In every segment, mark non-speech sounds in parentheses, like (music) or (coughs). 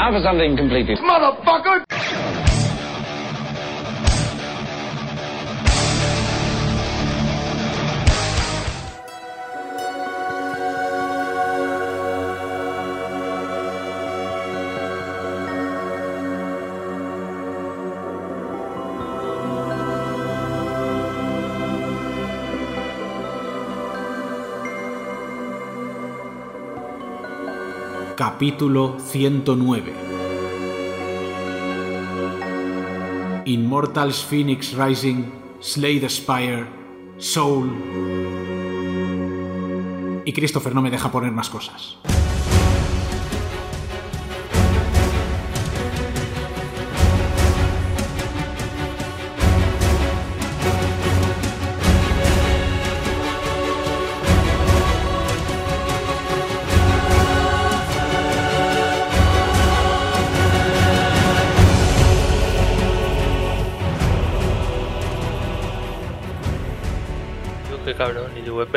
Now for something completely... Motherfucker! Capítulo 109 Immortals Phoenix Rising, Slay the Spire, Soul. Y Christopher no me deja poner más cosas.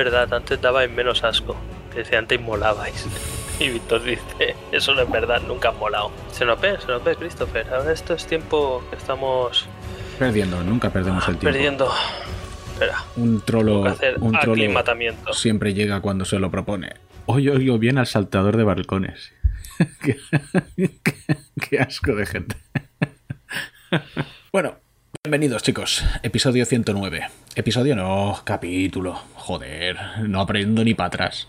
Verdad, antes dabais menos asco. Decía, antes molabais. (laughs) Y Víctor dice, eso no es verdad, nunca has molado. Se nos ve, se nos ve, Christopher. Ahora esto es tiempo que estamos Perdiendo, nunca perdemos el tiempo. perdiendo. Espera, Un trolo, hacer un trolo aclimatamiento. siempre llega cuando se lo propone. Hoy oigo bien al saltador de balcones. qué, (laughs) qué- qué asco de gente. (laughs) bueno, bienvenidos chicos. Episodio 109. Episodio no, capítulo. Joder, no aprendo ni para atrás.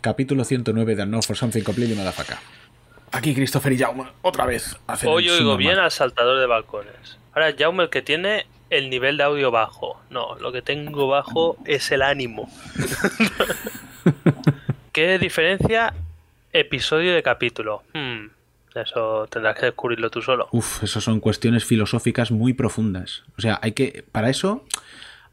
Capítulo 109 de No for Something Completely Motherfucker. Aquí Christopher y Jaume, otra vez. Hoy oigo bien al saltador de balcones. Ahora Jaume el que tiene el nivel de audio bajo. No, lo que tengo bajo es el ánimo. (laughs) ¿Qué diferencia episodio de capítulo? Hmm, eso tendrás que descubrirlo tú solo. Uf, eso son cuestiones filosóficas muy profundas. O sea, hay que, para eso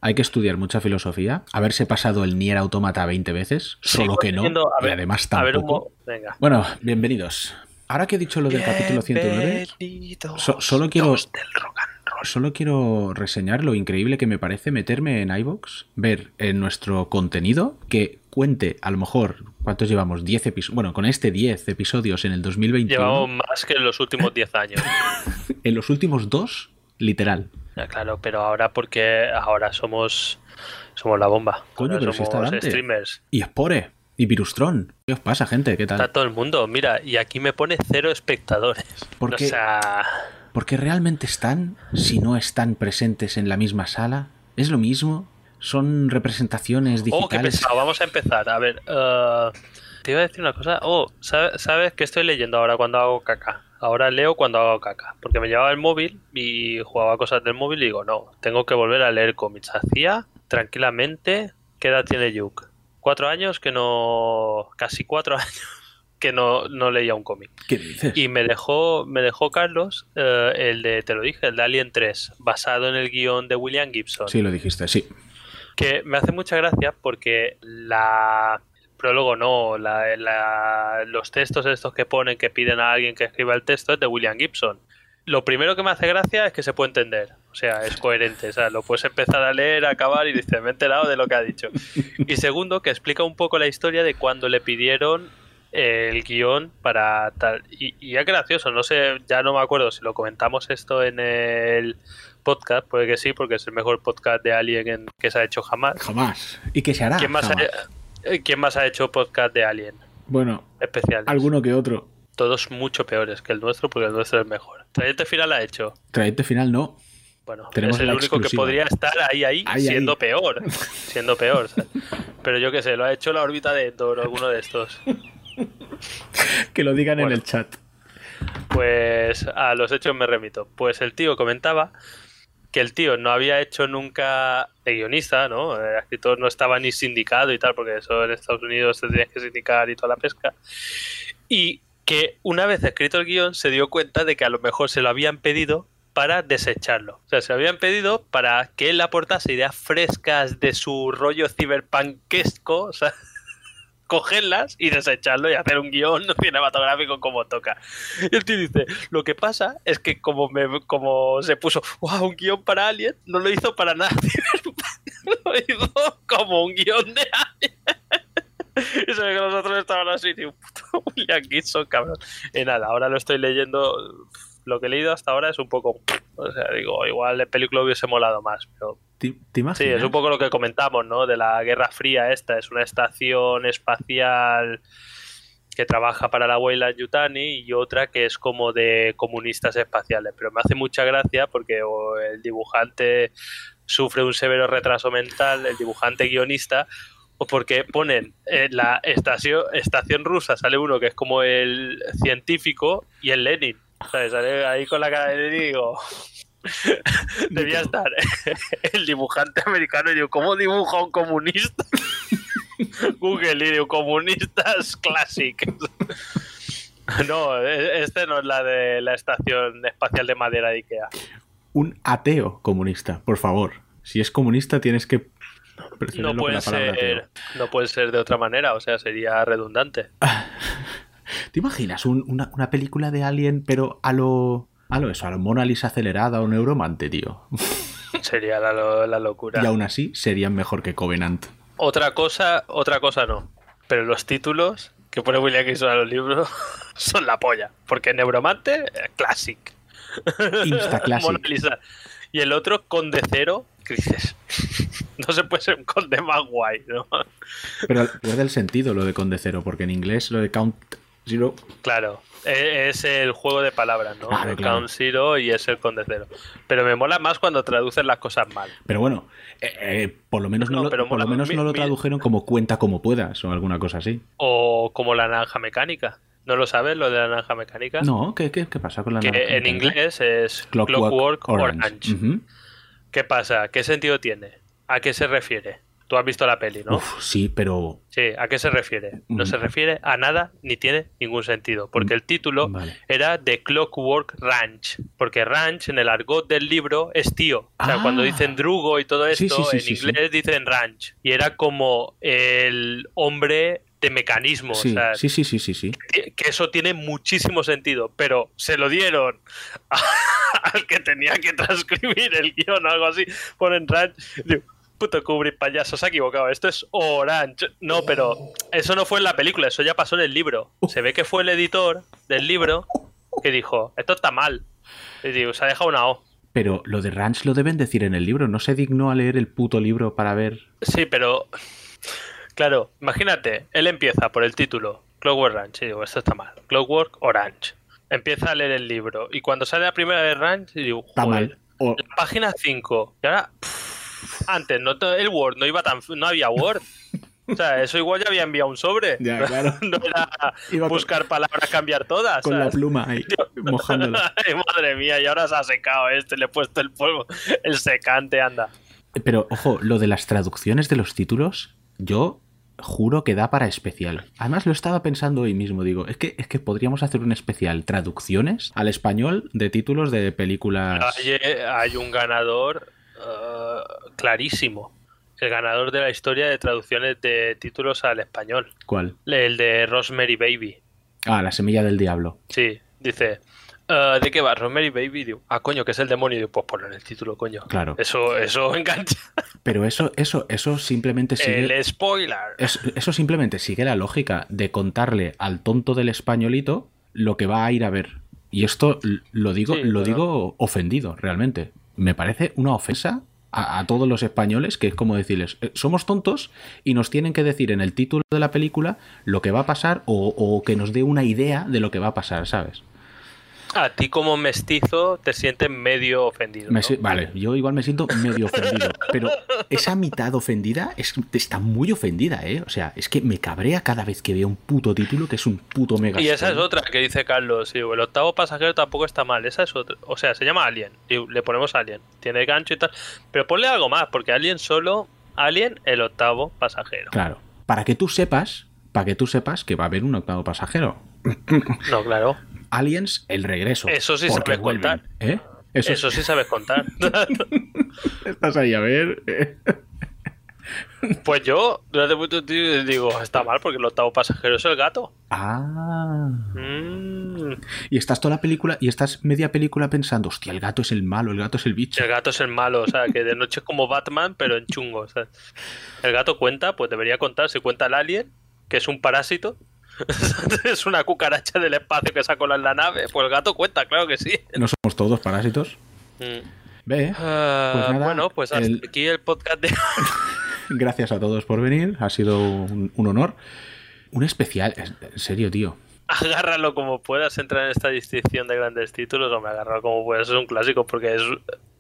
hay que estudiar mucha filosofía, haberse pasado el Nier Automata 20 veces, solo Sigo que no, y ver, además ver tampoco. mo- Venga. Bueno, bienvenidos. Ahora que he dicho lo del capítulo 109, Bienvenidos so- solo quiero- del rock. Solo quiero reseñar lo increíble que me parece meterme en iVoox, ver en nuestro contenido que cuente a lo mejor cuántos llevamos 10 episodios, bueno, con este 10 episodios en el 2021, Llevamos más que en los últimos 10 años. (laughs) en los últimos dos, literal. Ya, claro, pero ahora porque ahora somos somos la bomba. Coño, Ahora pero si está somos streamers. Y Spore, y Virustron. ¿Qué os pasa, gente? ¿Qué tal? Está todo el mundo, mira, y aquí me pone cero espectadores. ¿Por O sea, Porque realmente están, si no están presentes en la misma sala, es lo mismo. Son representaciones oh, qué digitales. pesado, vamos a empezar. A ver, eh, te iba a decir una cosa. Oh, ¿sabes, ¿sabes qué estoy leyendo ahora cuando hago caca? Ahora leo cuando hago caca. Porque me llevaba el móvil y jugaba cosas del móvil y digo, no, tengo que volver a leer cómics. Hacía tranquilamente. ¿Qué edad tiene Yuk? Cuatro años que no. Casi cuatro (laughs) años que no, no leía un cómic. ¿Qué dices? Y me dejó, me dejó Carlos eh, el de, te lo dije, el de Alien 3, basado en el guion de William Gibson. Sí, lo dijiste, sí. Que me hace mucha gracia porque la prólogo no, la- la- los textos estos que ponen que piden a alguien que escriba el texto es de William Gibson. Lo primero que me hace gracia es que se puede entender, o sea, es coherente, o sea, lo puedes empezar a leer, acabar y dices, me he enterado de lo que ha dicho. (laughs) Y segundo, que explica un poco la historia de cuando le pidieron el guion para tal. Y, y es gracioso, no sé, ya no me acuerdo si lo comentamos esto en el podcast, puede que sí, porque es el mejor podcast de Alien en- que se ha hecho jamás. Jamás. ¿Y qué se hará? ¿Quién más, ha, Jamás. eh, ¿Quién más ha hecho podcast de Alien Bueno, especial? alguno que otro. Todos mucho peores que el nuestro, porque el nuestro es mejor. Trayecto final ha hecho. Trayecto final no. Bueno, Tenemos es el único que podría estar ahí, ahí, Ahí, siendo ahí. peor. Siendo peor. ¿sabes? (laughs) Pero yo qué sé, lo ha hecho la órbita de Endor alguno de estos. (laughs) Que lo digan en el chat. Pues a los hechos me remito. Pues el tío comentaba que el tío no había hecho nunca de guionista, ¿no? El escritor no estaba ni sindicado y tal, porque eso en Estados Unidos te tienes que sindicar y toda la pesca. Y que una vez escrito el guion se dio cuenta de que a lo mejor se lo habían pedido para desecharlo. O sea, se lo habían pedido para que él aportase ideas frescas de su rollo ciberpunkesco, o (laughs) sea, cogerlas y desecharlo y hacer un guion (laughs) cinematográfico como toca. Y el tío dice, lo que pasa es que como, me, como se puso, wow, un guion para Alien, no lo hizo para nada. (laughs) lo hizo como un guion de Alien. (laughs) y se ve que los otros estaban así, tío, puto William Gibson, cabrón. Y nada, ahora lo estoy leyendo. Lo que he leído hasta ahora es un poco. O sea, digo, igual el película hubiese molado más, pero. ¿Te? Sí, es un poco lo que comentamos, ¿no? De la Guerra Fría esta. Es una estación espacial que trabaja para la abuela Yutani y otra que es como de comunistas espaciales. Pero me hace mucha gracia porque o el dibujante sufre un severo retraso mental, el dibujante guionista, o porque ponen en la estación, estación rusa, sale uno que es como el científico y el Lenin. ¿sabes? Sale ahí con la cara de Lenin y digo... (laughs) Debía estar (laughs) el dibujante americano y digo, ¿cómo dibuja un comunista? (laughs) Google y digo, comunistas classic. No, este no es la de la estación espacial de madera de Ikea. Un ateo comunista, por favor. Si es comunista tienes que... No puede, ser, no puede ser de otra manera, o sea, sería redundante. ¿Te imaginas un- una, una película de Alien, pero a lo... A lo eso, a lo Mona Lisa acelerada o Neuromante, tío. Sería la, lo- la locura. Y aún así serían mejor que Covenant. Otra cosa, otra cosa no. Pero los títulos que pone William Gibson a los libros (laughs) son la polla. Porque Neuromante, eh, classic. Insta (laughs) classic. Mona Lisa. Y el otro, Conde Cero, que dices, (laughs) no se puede ser un conde más guay, ¿no? Pero pierde el sentido lo de Conde Cero, porque en inglés lo de Count Zero... Claro, es el juego de palabras, ¿no? Claro, el claro. Count Zero y es el Conde Cero. Pero me mola más cuando traducen las cosas mal. Pero bueno, eh, eh, por lo menos, no, No, lo, pero por lo menos mi- no lo mi- tradujeron como cuenta como puedas o alguna cosa así. O como la naranja mecánica. ¿No lo sabes, lo de la naranja mecánica? No, ¿qué, qué, qué pasa con la que naranja en mecánica? inglés es Clockwork, Clockwork, Orange. ¿Qué pasa? ¿Qué sentido tiene? ¿A qué se refiere? Tú has visto la peli, ¿no? Uf, sí, pero... Sí, ¿a qué se refiere? No Mm. se refiere a nada ni tiene ningún sentido, porque el título Vale. era The Clockwork Ranch, porque ranch en el argot del libro es tío. O sea, Ah. cuando dicen drugo y todo esto, sí, sí, en sí, inglés dicen ranch. Y era como el hombre de mecanismo. Sí, o sea, sí, sí, sí, sí, sí. que que eso tiene muchísimo sentido, pero se lo dieron (laughs) al que tenía que transcribir el guion o algo así. Ponen ranch. Digo, puto Kubrick payaso, se ha equivocado. Esto es Orange. No, pero eso no fue en la película, eso ya pasó en el libro. Se ve que fue el editor del libro que dijo, esto está mal. Y digo, se ha dejado una O. Pero lo de Ranch lo deben decir en el libro. ¿No se dignó a leer el puto libro para ver...? Sí, pero. Claro, imagínate, él empieza por el título, Clockwork Ranch, y digo, esto está mal. Clockwork Orange. Empieza a leer el libro, y cuando sale la primera de Ranch, y digo, Está mal. O- la página 5. Y ahora, pff, antes, no, el Word no iba tan. No había Word. O sea, eso igual ya había enviado un sobre. Ya, claro. (laughs) No era Iba con- buscar palabras, cambiar todas. con la pluma ahí, (laughs) (laughs) mojándola. Ay, madre mía, y ahora se ha secado este, le he puesto el polvo, el secante, anda. Pero, ojo, lo de las traducciones de los títulos, yo juro que da para especial. Además, lo estaba pensando hoy mismo, digo, es que, es que podríamos hacer un especial traducciones al español de títulos de películas. Hay, hay un ganador eh, clarísimo. El ganador de la historia de traducciones de títulos al español. ¿Cuál? El de Rosemary Baby. Ah, La semilla del diablo. Sí, dice. eh, ¿De qué va? Rosemary Baby. Digo, ah, coño, que es el demonio. Digo, pues ponlo en el título, coño. Claro. Eso, eso (laughs) engancha. Pero eso, eso, eso simplemente sigue. El spoiler. es- eso simplemente sigue la lógica de contarle al tonto del españolito lo que va a ir a ver. Y esto lo digo, Sí, lo digo ofendido, realmente. Me parece una ofensa a, todos los españoles, que es como decirles, eh, somos tontos y nos tienen que decir en el título de la película lo que va a pasar o, o que nos dé una idea de lo que va a pasar, ¿sabes? A ti como mestizo te sientes medio ofendido. Me ¿no? si- Vale, yo igual me siento medio ofendido, pero esa mitad ofendida es, está muy ofendida, ¿eh? O sea, es que me cabrea cada vez que veo un puto título que es un puto mega. Y esa es otra que dice Carlos. sí, el octavo pasajero tampoco está mal. Esa es otra. O sea, se llama Alien. Y le ponemos Alien. Tiene gancho y tal. Pero ponle algo más, porque Alien solo. Alien, el octavo pasajero. Claro, para que tú sepas, para que tú sepas que va a haber un octavo pasajero. No, claro. Aliens, el regreso. Eso sí porque sabes contar. ¿Eh? Eso, Eso sí sabes contar. (laughs) Estás ahí a ver. (laughs) pues yo, durante mucho tiempo, digo, está mal porque el octavo pasajero es el gato. Ah. Mm, Y estás toda la película, y estás media película pensando, hostia, el gato es el malo, el gato es el bicho. el gato es el malo, o sea, que de noche es como Batman, pero en chungo. o sea. El gato cuenta, pues debería contar. Si cuenta el alien, que es un parásito. (laughs) es una cucaracha del espacio que cola en la nave. Pues el gato cuenta, claro que sí. No somos todos parásitos. Mm. Ve, Ah, Pues nada, bueno, pues hasta el- aquí el podcast de... (laughs) (laughs) gracias a todos por venir. Ha sido un, un honor. Un especial, en en serio, tío. agárralo como puedas, entra en esta distinción de grandes títulos, o me agárralo como puedas, es un clásico porque es,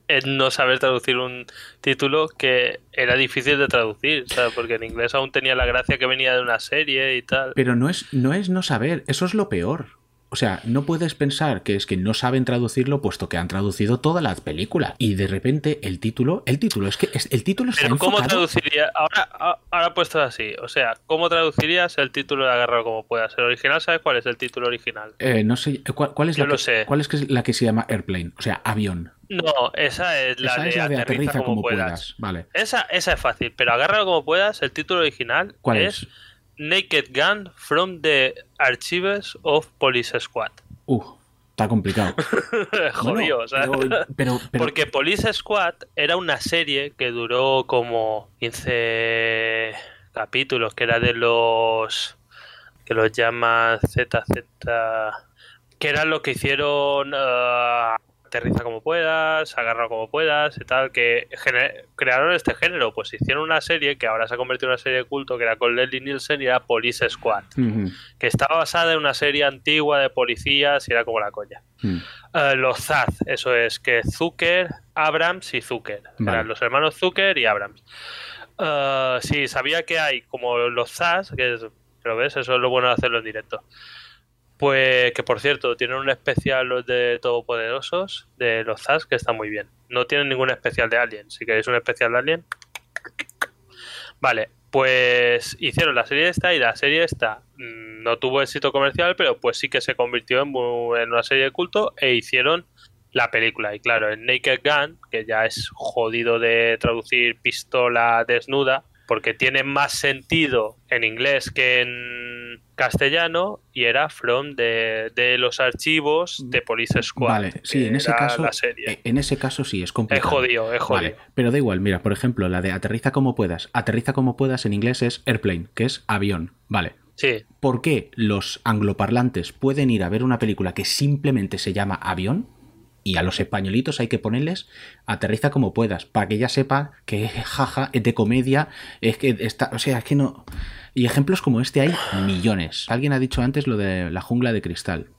es no saber traducir un título que era difícil de traducir, porque en inglés aún tenía la gracia que venía de una serie y tal. Pero no es, no es no saber, eso es lo peor. O sea, no puedes pensar que es que no saben traducirlo puesto que han traducido toda la película. Y de repente el título, el título, es que es- el título está Pero ¿cómo traduciría? Ahora, ahora puesto así, o sea, ¿cómo traducirías el título de Agárralo como puedas? ¿El original sabes cuál es el título original? Eh, no sé, ¿cuál, cuál es Yo la lo que, sé. ¿cuál es la que se llama Airplane? O sea, avión. No, esa es la, Esa de, es la de aterriza, aterriza como, puedas. Vale. Esa, esa es fácil, pero agárralo como puedas. El título original ¿Cuál es, es? Naked Gun from the Archives of Police Squad. Uh, está complicado. (laughs) Jodido, pero, pero- pero- Porque Police Squad era una serie que duró como 15 capítulos, que era de los que los llaman ZZ, que era lo que hicieron ah, Aterriza como puedas, Agarra como puedas y tal, que crearon este género, pues hicieron una serie que ahora se ha convertido en una serie de culto, que era con Leslie Nielsen y era Police Squad, que estaba basada en una serie antigua de policías y era como la coña. Eh, los Zaz, eso es que Zucker, Abrams y Zucker. Vale. Eran los hermanos Zucker y Abrams. Eh, sí, sabía que hay como los Zaz, que es, pero ves, eso es lo bueno de hacerlo en directo. Pues que por cierto, tienen un especial los de Todopoderosos, de los Zaz, que está muy bien. No tienen ningún especial de Alien. Si queréis un especial de Alien. Vale, pues hicieron la serie esta y la serie esta mm, no tuvo éxito comercial, pero pues sí que se convirtió en, en una serie de culto e hicieron la película. Y claro, en Naked Gun, que ya es jodido de traducir pistola desnuda, porque tiene más sentido en inglés que en castellano, y era From de, de los archivos de Police Squad. Vale, sí, en ese caso, La serie. eh, en ese caso sí es es complicado. jodido, es jodido. Vale, pero da igual, mira, por ejemplo, la de aterriza como puedas. Aterriza como puedas en inglés es airplane, que es avión. Vale. Sí, ¿Por qué los angloparlantes pueden ir a ver una película que simplemente se llama avión? Y a los españolitos hay que ponerles aterriza como puedas, para que ya sepa que jaja, es de comedia, es que está, o sea, es que no. Y ejemplos como este hay millones. Alguien ha dicho antes lo de la jungla de cristal.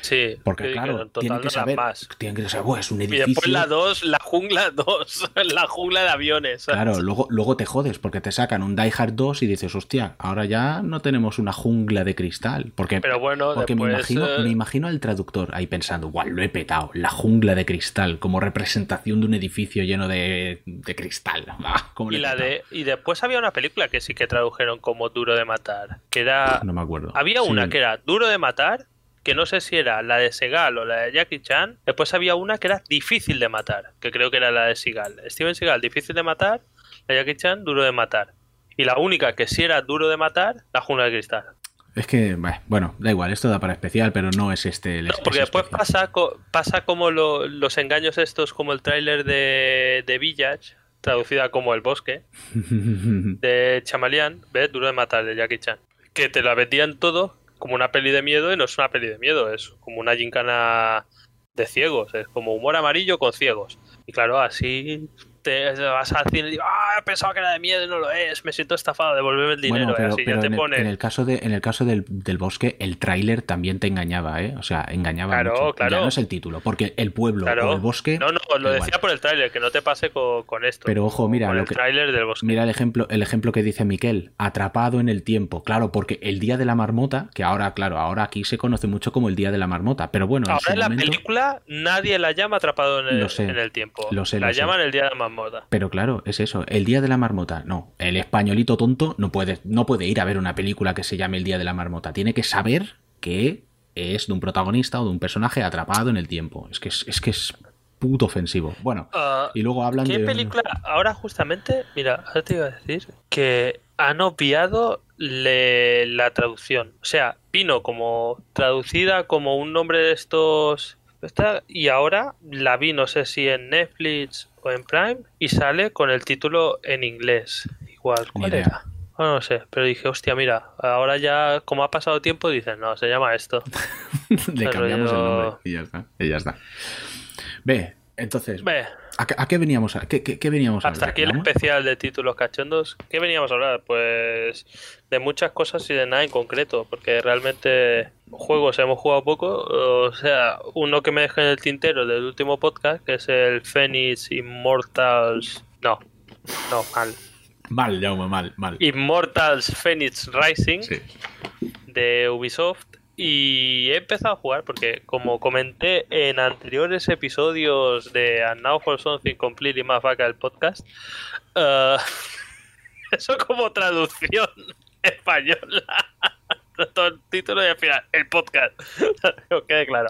Sí. Porque que- que claro, tienen que saber, más. tienen que saber, "Buah, es un Y edificio. después la 2, la jungla 2, (laughs) la jungla de aviones. ¿sabes? Claro, luego, luego te jodes porque te sacan un Die Hard 2 y dices, hostia, ahora ya no tenemos una jungla de cristal. Porque, Pero bueno, porque me, imagino, eh, me imagino al traductor ahí pensando, guau, lo he petado, la jungla de cristal, como representación de un edificio lleno de, de cristal. (laughs) Ah, ¿cómo lo Y, la de, y después había una película que sí que tradujeron como Duro de Matar. Que era. No me acuerdo. Había Sí. una que era Duro de Matar, que no sé si era la de Segal o la de Jackie Chan. Después había una que era Difícil de Matar, que creo que era la de Seagal. Steven Seagal, Difícil de Matar. La de Jackie Chan, Duro de Matar. Y la única que sí era Duro de Matar, La Jungla de Cristal. Es que, bueno, da igual, esto da para especial, pero no es este el No, porque es después pasa, pasa como lo- los engaños estos, como el tráiler de, de Village, traducida como El Bosque, (laughs) de Chamalian, ¿ves? Duro de matar, de Jackie Chan. Que te la vendían todo como una peli de miedo y no es una peli de miedo, es como una gincana de ciegos, es como humor amarillo con ciegos. Y claro, así te vas al cine y digo, ah, pensaba que era de miedo y no lo es, me siento estafado, devolverme el dinero, Bueno, pero, así pero ya te en, el, pone... en el caso de en el caso del, del bosque el tráiler también te engañaba, ¿eh? O sea, engañaba Claro, mucho. claro. Ya no es el título, porque el pueblo Claro. o el bosque No, no, lo decía igual. por el tráiler, que no te pase con, con esto. Pero ojo, mira, con lo el que- tráiler del bosque. Mira el ejemplo, el ejemplo que dice Miquel, atrapado en el tiempo. Claro, porque el día de la marmota, que ahora, claro, ahora aquí se conoce mucho como el día de la marmota, pero bueno, en Ahora en la momento- película nadie la llama atrapado en el, Lo sé, en el tiempo. lo sé, la lo sé. llaman el día de la marmota. Pero claro, es eso, el día de la marmota. No, el españolito tonto no puede, no puede ir a ver una película que se llame el día de la marmota. Tiene que saber que es de un protagonista o de un personaje atrapado en el tiempo. Es que es, es que es puto ofensivo. Bueno, Ah, y luego hablan ¿Qué de. película? Ahora justamente, mira, ahora te iba a decir que han obviado le- la traducción. O sea, vino como traducida como un nombre de estos... esta, y ahora la vi, no sé si en Netflix o en Prime, y sale con el título en inglés. Igual, ¿cuál idea. era? Bueno, no sé, pero dije, hostia, mira, ahora ya, como ha pasado tiempo, dicen, no, se llama esto. (laughs) Le Pero cambiamos el nombre y ya está. Y ya está. Ve, entonces, ¿a, qué- a qué veníamos a, qué, qué- qué veníamos a hasta hablar, aquí el especial de títulos cachondos. ¿Qué veníamos a hablar? Pues de muchas cosas y de nada en concreto, porque realmente juegos hemos jugado poco. O sea, uno que me dejé en el tintero del último podcast, que es el Phoenix Immortals. No, no, mal. Mal, Jaume, mal, mal. Immortals Phoenix Rising. Sí. de Ubisoft y he empezado a jugar porque como comenté en anteriores episodios de And Now for Something Completely Motherfucker el podcast eh, (laughs) eso como traducción (laughs) española (laughs) todo el título y al final el podcast que quede claro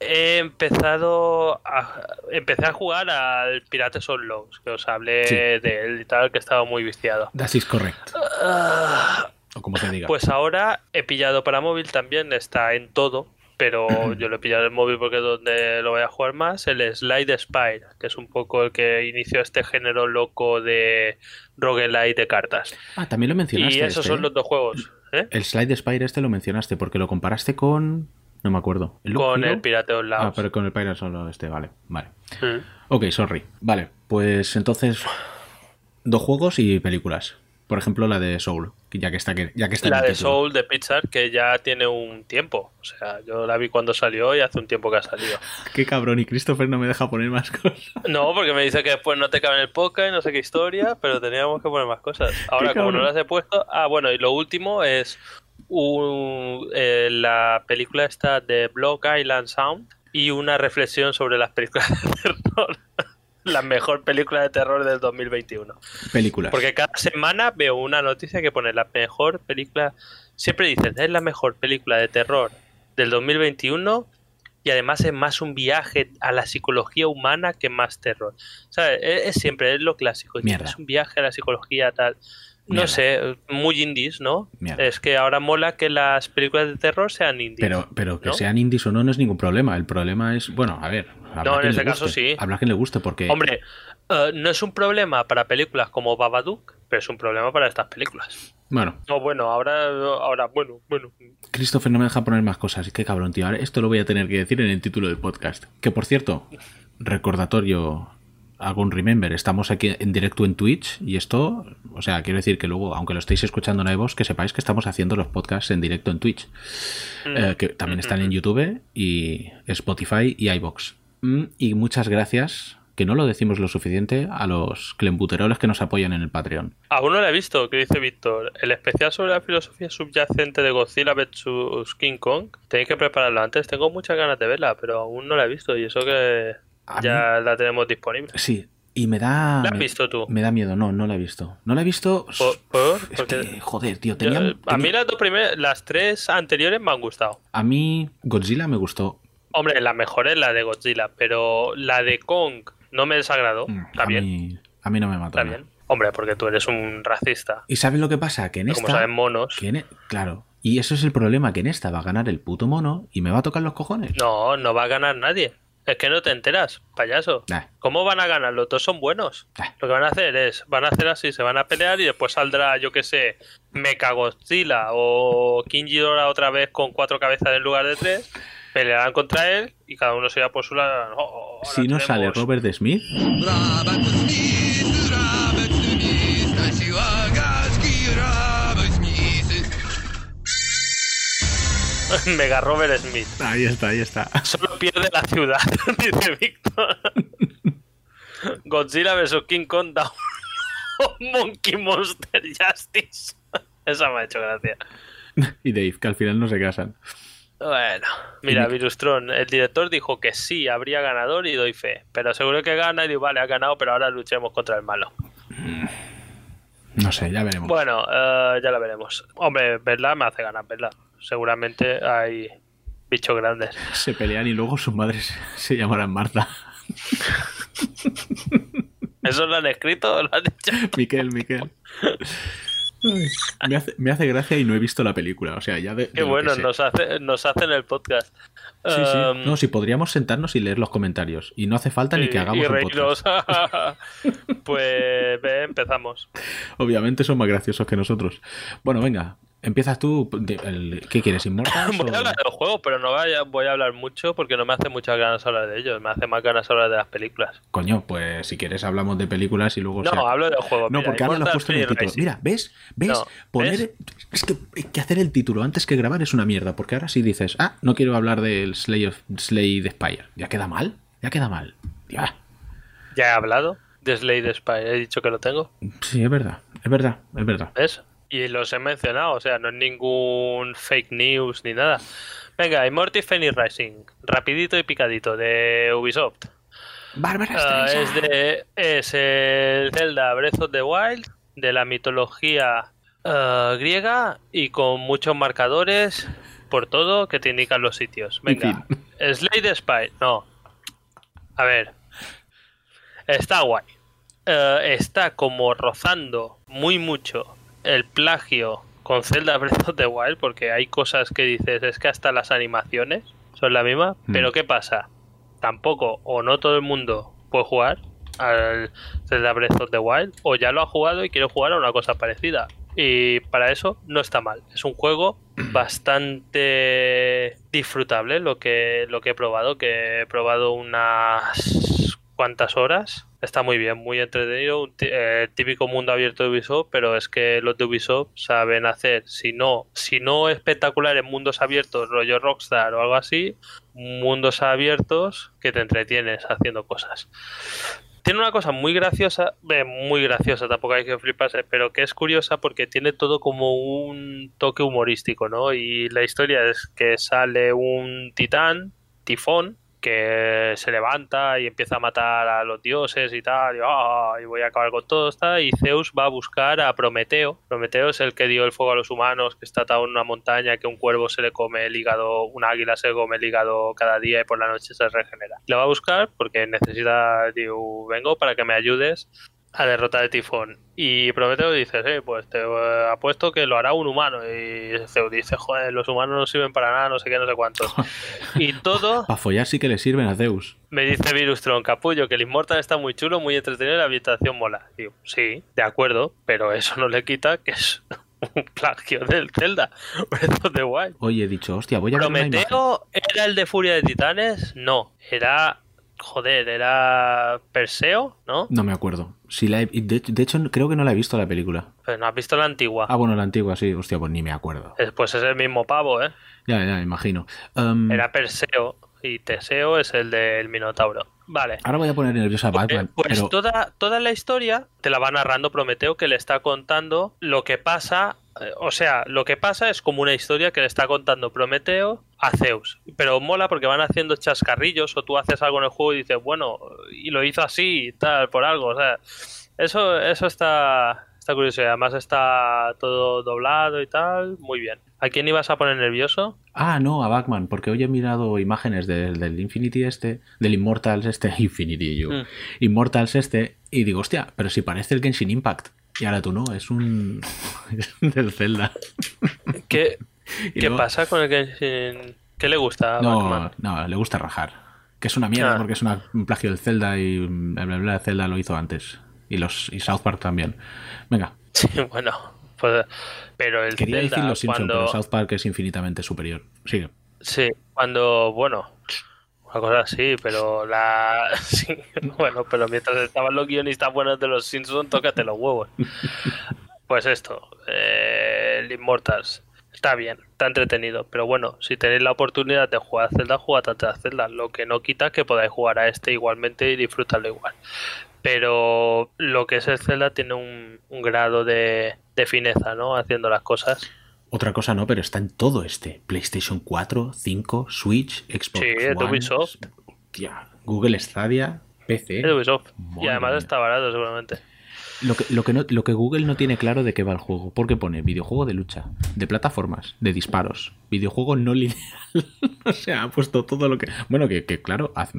he empezado a, empecé a jugar al Pirates of Lows que os hablé Sí. de él y tal que estaba muy viciado That is correct. Ah, O como se diga. pues ahora he pillado para móvil también, está en todo, pero (clears throat) yo lo he pillado en móvil porque es donde lo voy a jugar más, el Slide Spire, que es un poco el que inició este género loco de roguelite de cartas. ah, también lo mencionaste. Y esos este, son ¿eh? los dos juegos, ¿eh? El Slide Spire este lo mencionaste porque lo comparaste con... No me acuerdo. ¿El Con Hero? el Pirate of Ah, pero con el Pirate solo este, vale. Vale. Mm. Ok, sorry. Vale, pues entonces... Dos juegos y películas. Por ejemplo, la de Soul, ya que está, que- ya que está La de. Soul de Pixar, que ya tiene un tiempo. O sea, yo la vi cuando salió y hace un tiempo que ha salido. (laughs) Qué cabrón, y Christopher no me deja poner más (laughs) cosas. No, porque me dice que después no te cabe en el podcast y no sé qué historia, pero teníamos que poner más cosas. Ahora, como no las he puesto. Ah, bueno, y lo último es un- eh, la película esta de Block Island Sound y una reflexión sobre las películas (laughs) de terror. La mejor película de terror del 2021. Películas. Porque cada semana veo una noticia que pone la mejor película. Siempre dicen, es la mejor película de terror del 2021 y además es más un viaje a la psicología humana que más terror. ¿Sabes? Es, es siempre, es lo clásico. Es un viaje a la psicología tal. No sé, muy indies, ¿no? Mierda. Es que ahora mola que las películas de terror sean indies. Pero, pero que ¿no? sean indies o no, no es ningún problema. El problema es, bueno, a ver. No, en le caso guste. sí. Habrá quien le guste porque. Hombre, eh, no es un problema para películas como Babadook, pero es un problema para estas películas. Bueno, No, bueno, ahora, ahora, bueno, bueno. Christopher no me deja poner más cosas. Qué cabrón, tío. Ahora esto lo voy a tener que decir en el título del podcast. Que por cierto, recordatorio, hago un remember. Estamos aquí en directo en Twitch y esto, o sea, quiero decir que luego, aunque lo estéis escuchando en iVoox, que sepáis que estamos haciendo los podcasts en directo en Twitch. Eh, que también están en YouTube y Spotify y iBox. Y muchas gracias, que no lo decimos lo suficiente, a los clembuteroles que nos apoyan en el Patreon. Aún no la he visto, que dice Víctor. El especial sobre la filosofía subyacente de Godzilla vs King Kong. Tenéis que prepararlo antes. Tengo muchas ganas de verla, pero aún no la he visto. Y eso que A ya la tenemos disponible. Sí, y me da... ¿La has me- visto tú? Me da miedo, no, no la he visto. No la he visto... ¿Por? por? Es Porque que, joder, tío, yo- tenía, a mí las dos primeras, las tres anteriores me han gustado. a mí Godzilla me gustó. Hombre, la mejor es la de Godzilla, pero la de Kong no me desagradó. Mm, Está a bien, Mí, a mí no me mató. está bien. Hombre, porque tú eres un racista. ¿Y sabes lo que pasa? Que en Como esta... saben monos. que en e- Claro. Y eso es el problema, que en esta va a ganar el puto mono y me va a tocar los cojones. No, no va a ganar nadie. Es que no te enteras, payaso. Nah. ¿Cómo van a ganar? Los dos son buenos. Lo que van a hacer es, van a hacer así, se van a pelear y después saldrá, yo que sé, Mecha Godzilla o King Ghidorah otra vez con cuatro cabezas en lugar de tres. Pelearán contra él y cada uno se irá por su lado. Oh, ahora Si no sale Robert Smith, (laughs) Mega Robert Smith. ahí está, ahí está. Solo pierde la ciudad, (laughs) dice Víctor. Godzilla vs King Kong da un Monkey Monster Justice. Esa me ha hecho gracia. Y Dave, que al final no se casan. Bueno, mira, me- Virustron, el director dijo que sí, habría ganador y doy fe. Pero seguro que gana y digo, vale, ha ganado, pero ahora luchemos contra el malo. No sé, ya veremos. Bueno, eh, ya lo veremos. Hombre, verla me hace ganar, verla. Seguramente hay bichos grandes. Se pelean y luego sus madres (laughs) se llamarán Marta. ¿Eso lo han escrito o lo han hecho? Miquel, Miquel. Me hace, me hace gracia y no he visto la película. O sea, ya de. de Qué que bueno, nos, hace, nos hacen el podcast. Sí, sí. Um, No, si podríamos sentarnos y leer los comentarios. Y no hace falta ni que hagamos y un podcast. (laughs) pues ve, empezamos. Obviamente son más graciosos que nosotros. Bueno, venga, empiezas tú. de- el- ¿Qué quieres? ¿Immortals? (laughs) Voy o- a hablar del juego, pero no vaya- voy a hablar mucho porque no me hace muchas ganas hablar de ellos. Me hace más ganas hablar de las películas. Coño, pues si quieres hablamos de películas y luego. No, sea- hablo del juego. No, mira, porque ahora lo has puesto en el título. Racing. Mira, ¿ves? ¿Ves? No, Poner. ¿ves? Es que, hay que hacer el título antes que grabar es una mierda. Porque ahora sí dices, ah, no quiero hablar del Slay, of, Slay the Spire. Ya queda mal. Ya queda mal. Ya. Ya he hablado de Slade Spy. He dicho que lo tengo. Sí, es verdad. Es verdad. Es verdad. ¿Ves? Y los he mencionado, o sea, no es ningún fake news ni nada. Venga, Immortal Phoenix Rising, rapidito y picadito, de Ubisoft. Bárbara Ah, Streisand. es, de, es el Zelda Breath of the Wild, de la mitología ah, griega y con muchos marcadores por todo que te indican los sitios. Venga, Slade Spy, no. A ver, está guay. Eh, está como rozando muy mucho el plagio con Zelda Breath of the Wild, porque hay cosas que dices, es que hasta las animaciones son la misma, Mm. pero ¿qué pasa? Tampoco, o no todo el mundo puede jugar al Zelda Breath of the Wild, o ya lo ha jugado y quiere jugar a una cosa parecida. Y para eso no está mal. Es un juego (clears throat) bastante disfrutable lo que, lo que he probado, que he probado unas cuantas horas. Está muy bien, muy entretenido, un eh, típico mundo abierto de Ubisoft, pero es que los de Ubisoft saben hacer, si no, si no espectacular en mundos abiertos, rollo Rockstar o algo así, mundos abiertos que te entretienes haciendo cosas. Tiene una cosa muy graciosa, muy graciosa, tampoco hay que fliparse, pero que es curiosa porque tiene todo como un toque humorístico, ¿no? Y la historia es que sale un titán, tifón, que se levanta y empieza a matar a los dioses y tal, y, "Ah, y voy a acabar con todo, está, y Zeus va a buscar a Prometeo. Prometeo es el que dio el fuego a los humanos, que está atado en una montaña, que un cuervo se le come el hígado, un águila se le come el hígado cada día y por la noche se regenera. Le va a buscar porque necesita, digo, vengo para que me ayudes a derrotar el tifón. Y Prometeo dice, sí, pues te eh, apuesto que lo hará un humano. Y Zeus dice, joder, los humanos no sirven para nada, no sé qué, no sé cuántos. (laughs) y todo Para follar sí que le sirven a Zeus. me dice Virustron, capullo, que el Immortal está muy chulo, muy entretenido y la habitación mola. Digo, sí, de acuerdo, pero eso no le quita que es un plagio del Zelda. (laughs) The Wild. Oye, he dicho, hostia, voy a ver una. ¿Prometeo era el de Furia de Titanes? No, era... Joder, era Perseo, ¿no? No me acuerdo. Si la he- de, de hecho, creo que no la he visto la película. Pero no has visto la antigua. Ah, bueno, la antigua, sí. Hostia, pues ni me acuerdo. Pues es el mismo pavo, ¿eh? Ya, ya, imagino. Um, Era Perseo y Teseo es el del Minotauro. Vale. Ahora voy a poner nervioso a Eh, Batman. pues pero toda, toda la historia te la va narrando Prometeo que le está contando lo que pasa. Eh, O sea, lo que pasa es como una historia que le está contando Prometeo a Zeus. Pero mola porque van haciendo chascarrillos o tú haces algo en el juego y dices, bueno, y lo hizo así y tal, por algo. O sea, eso, eso está, está curioso. Además está todo doblado y tal. Muy bien. ¿A quién ibas a poner nervioso? Ah, no, a Batman, porque hoy he mirado imágenes del, del Infinity este, del Immortals este, (laughs) Infinity yo, Mm. Immortals este, y digo, hostia, pero si parece el Genshin Impact. Y ahora tú no, es un. (laughs) es un del Zelda. ¿Qué, (laughs) ¿qué luego- pasa con el Genshin? ¿Qué le gusta a No, Batman? no, le gusta rajar. Que es una mierda Ah. porque es una- un plagio del Zelda y bla, bla, bla, Zelda lo hizo antes. Y los y South Park también. Venga, (laughs) Sí, bueno, pues, pero el quería Zelda, decir los Simpsons, cuando, pero South Park es infinitamente superior. Sigue. sí, cuando, bueno, una cosa así, pero la, (laughs) bueno, pero mientras estaban los guionistas buenos de los Simpsons, tócate los huevos. Pues esto, eh, el Immortals, está bien, está entretenido, pero bueno, si tenéis la oportunidad de jugar a Zelda, jugad a Zelda, lo que no quita que podáis jugar a este igualmente y disfrutarlo igual. Pero lo que es el Zelda tiene un, un grado de, de fineza, ¿no? Haciendo las cosas. Otra cosa no, pero está en todo este. PlayStation 4, 5, Switch, Xbox Sí, One, Ubisoft. hostia, Google Stadia, PC. Ubisoft. Y además mía. está barato, seguramente. Lo que, lo, que no- lo que Google no tiene claro de qué va el juego, porque pone videojuego de lucha, de plataformas, de disparos, videojuego no lineal. (laughs) o sea, ha puesto todo lo que... Bueno, que, que claro, haz-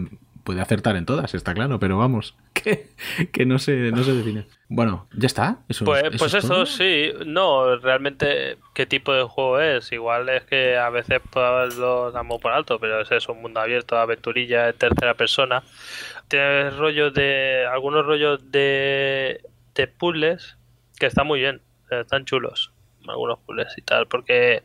puede acertar en todas, está claro, pero vamos, (laughs) que, que no se, no se define. Bueno, ya está. Eso, Pues, eso pues es eso sí, no, realmente qué tipo de juego es. Igual es que a veces pues, lo damos por alto, pero es eso, un mundo abierto, aventurilla en tercera persona. Tiene rollos de. algunos rollos de, de puzzles que están muy bien, están chulos. Algunos puzzles y tal, porque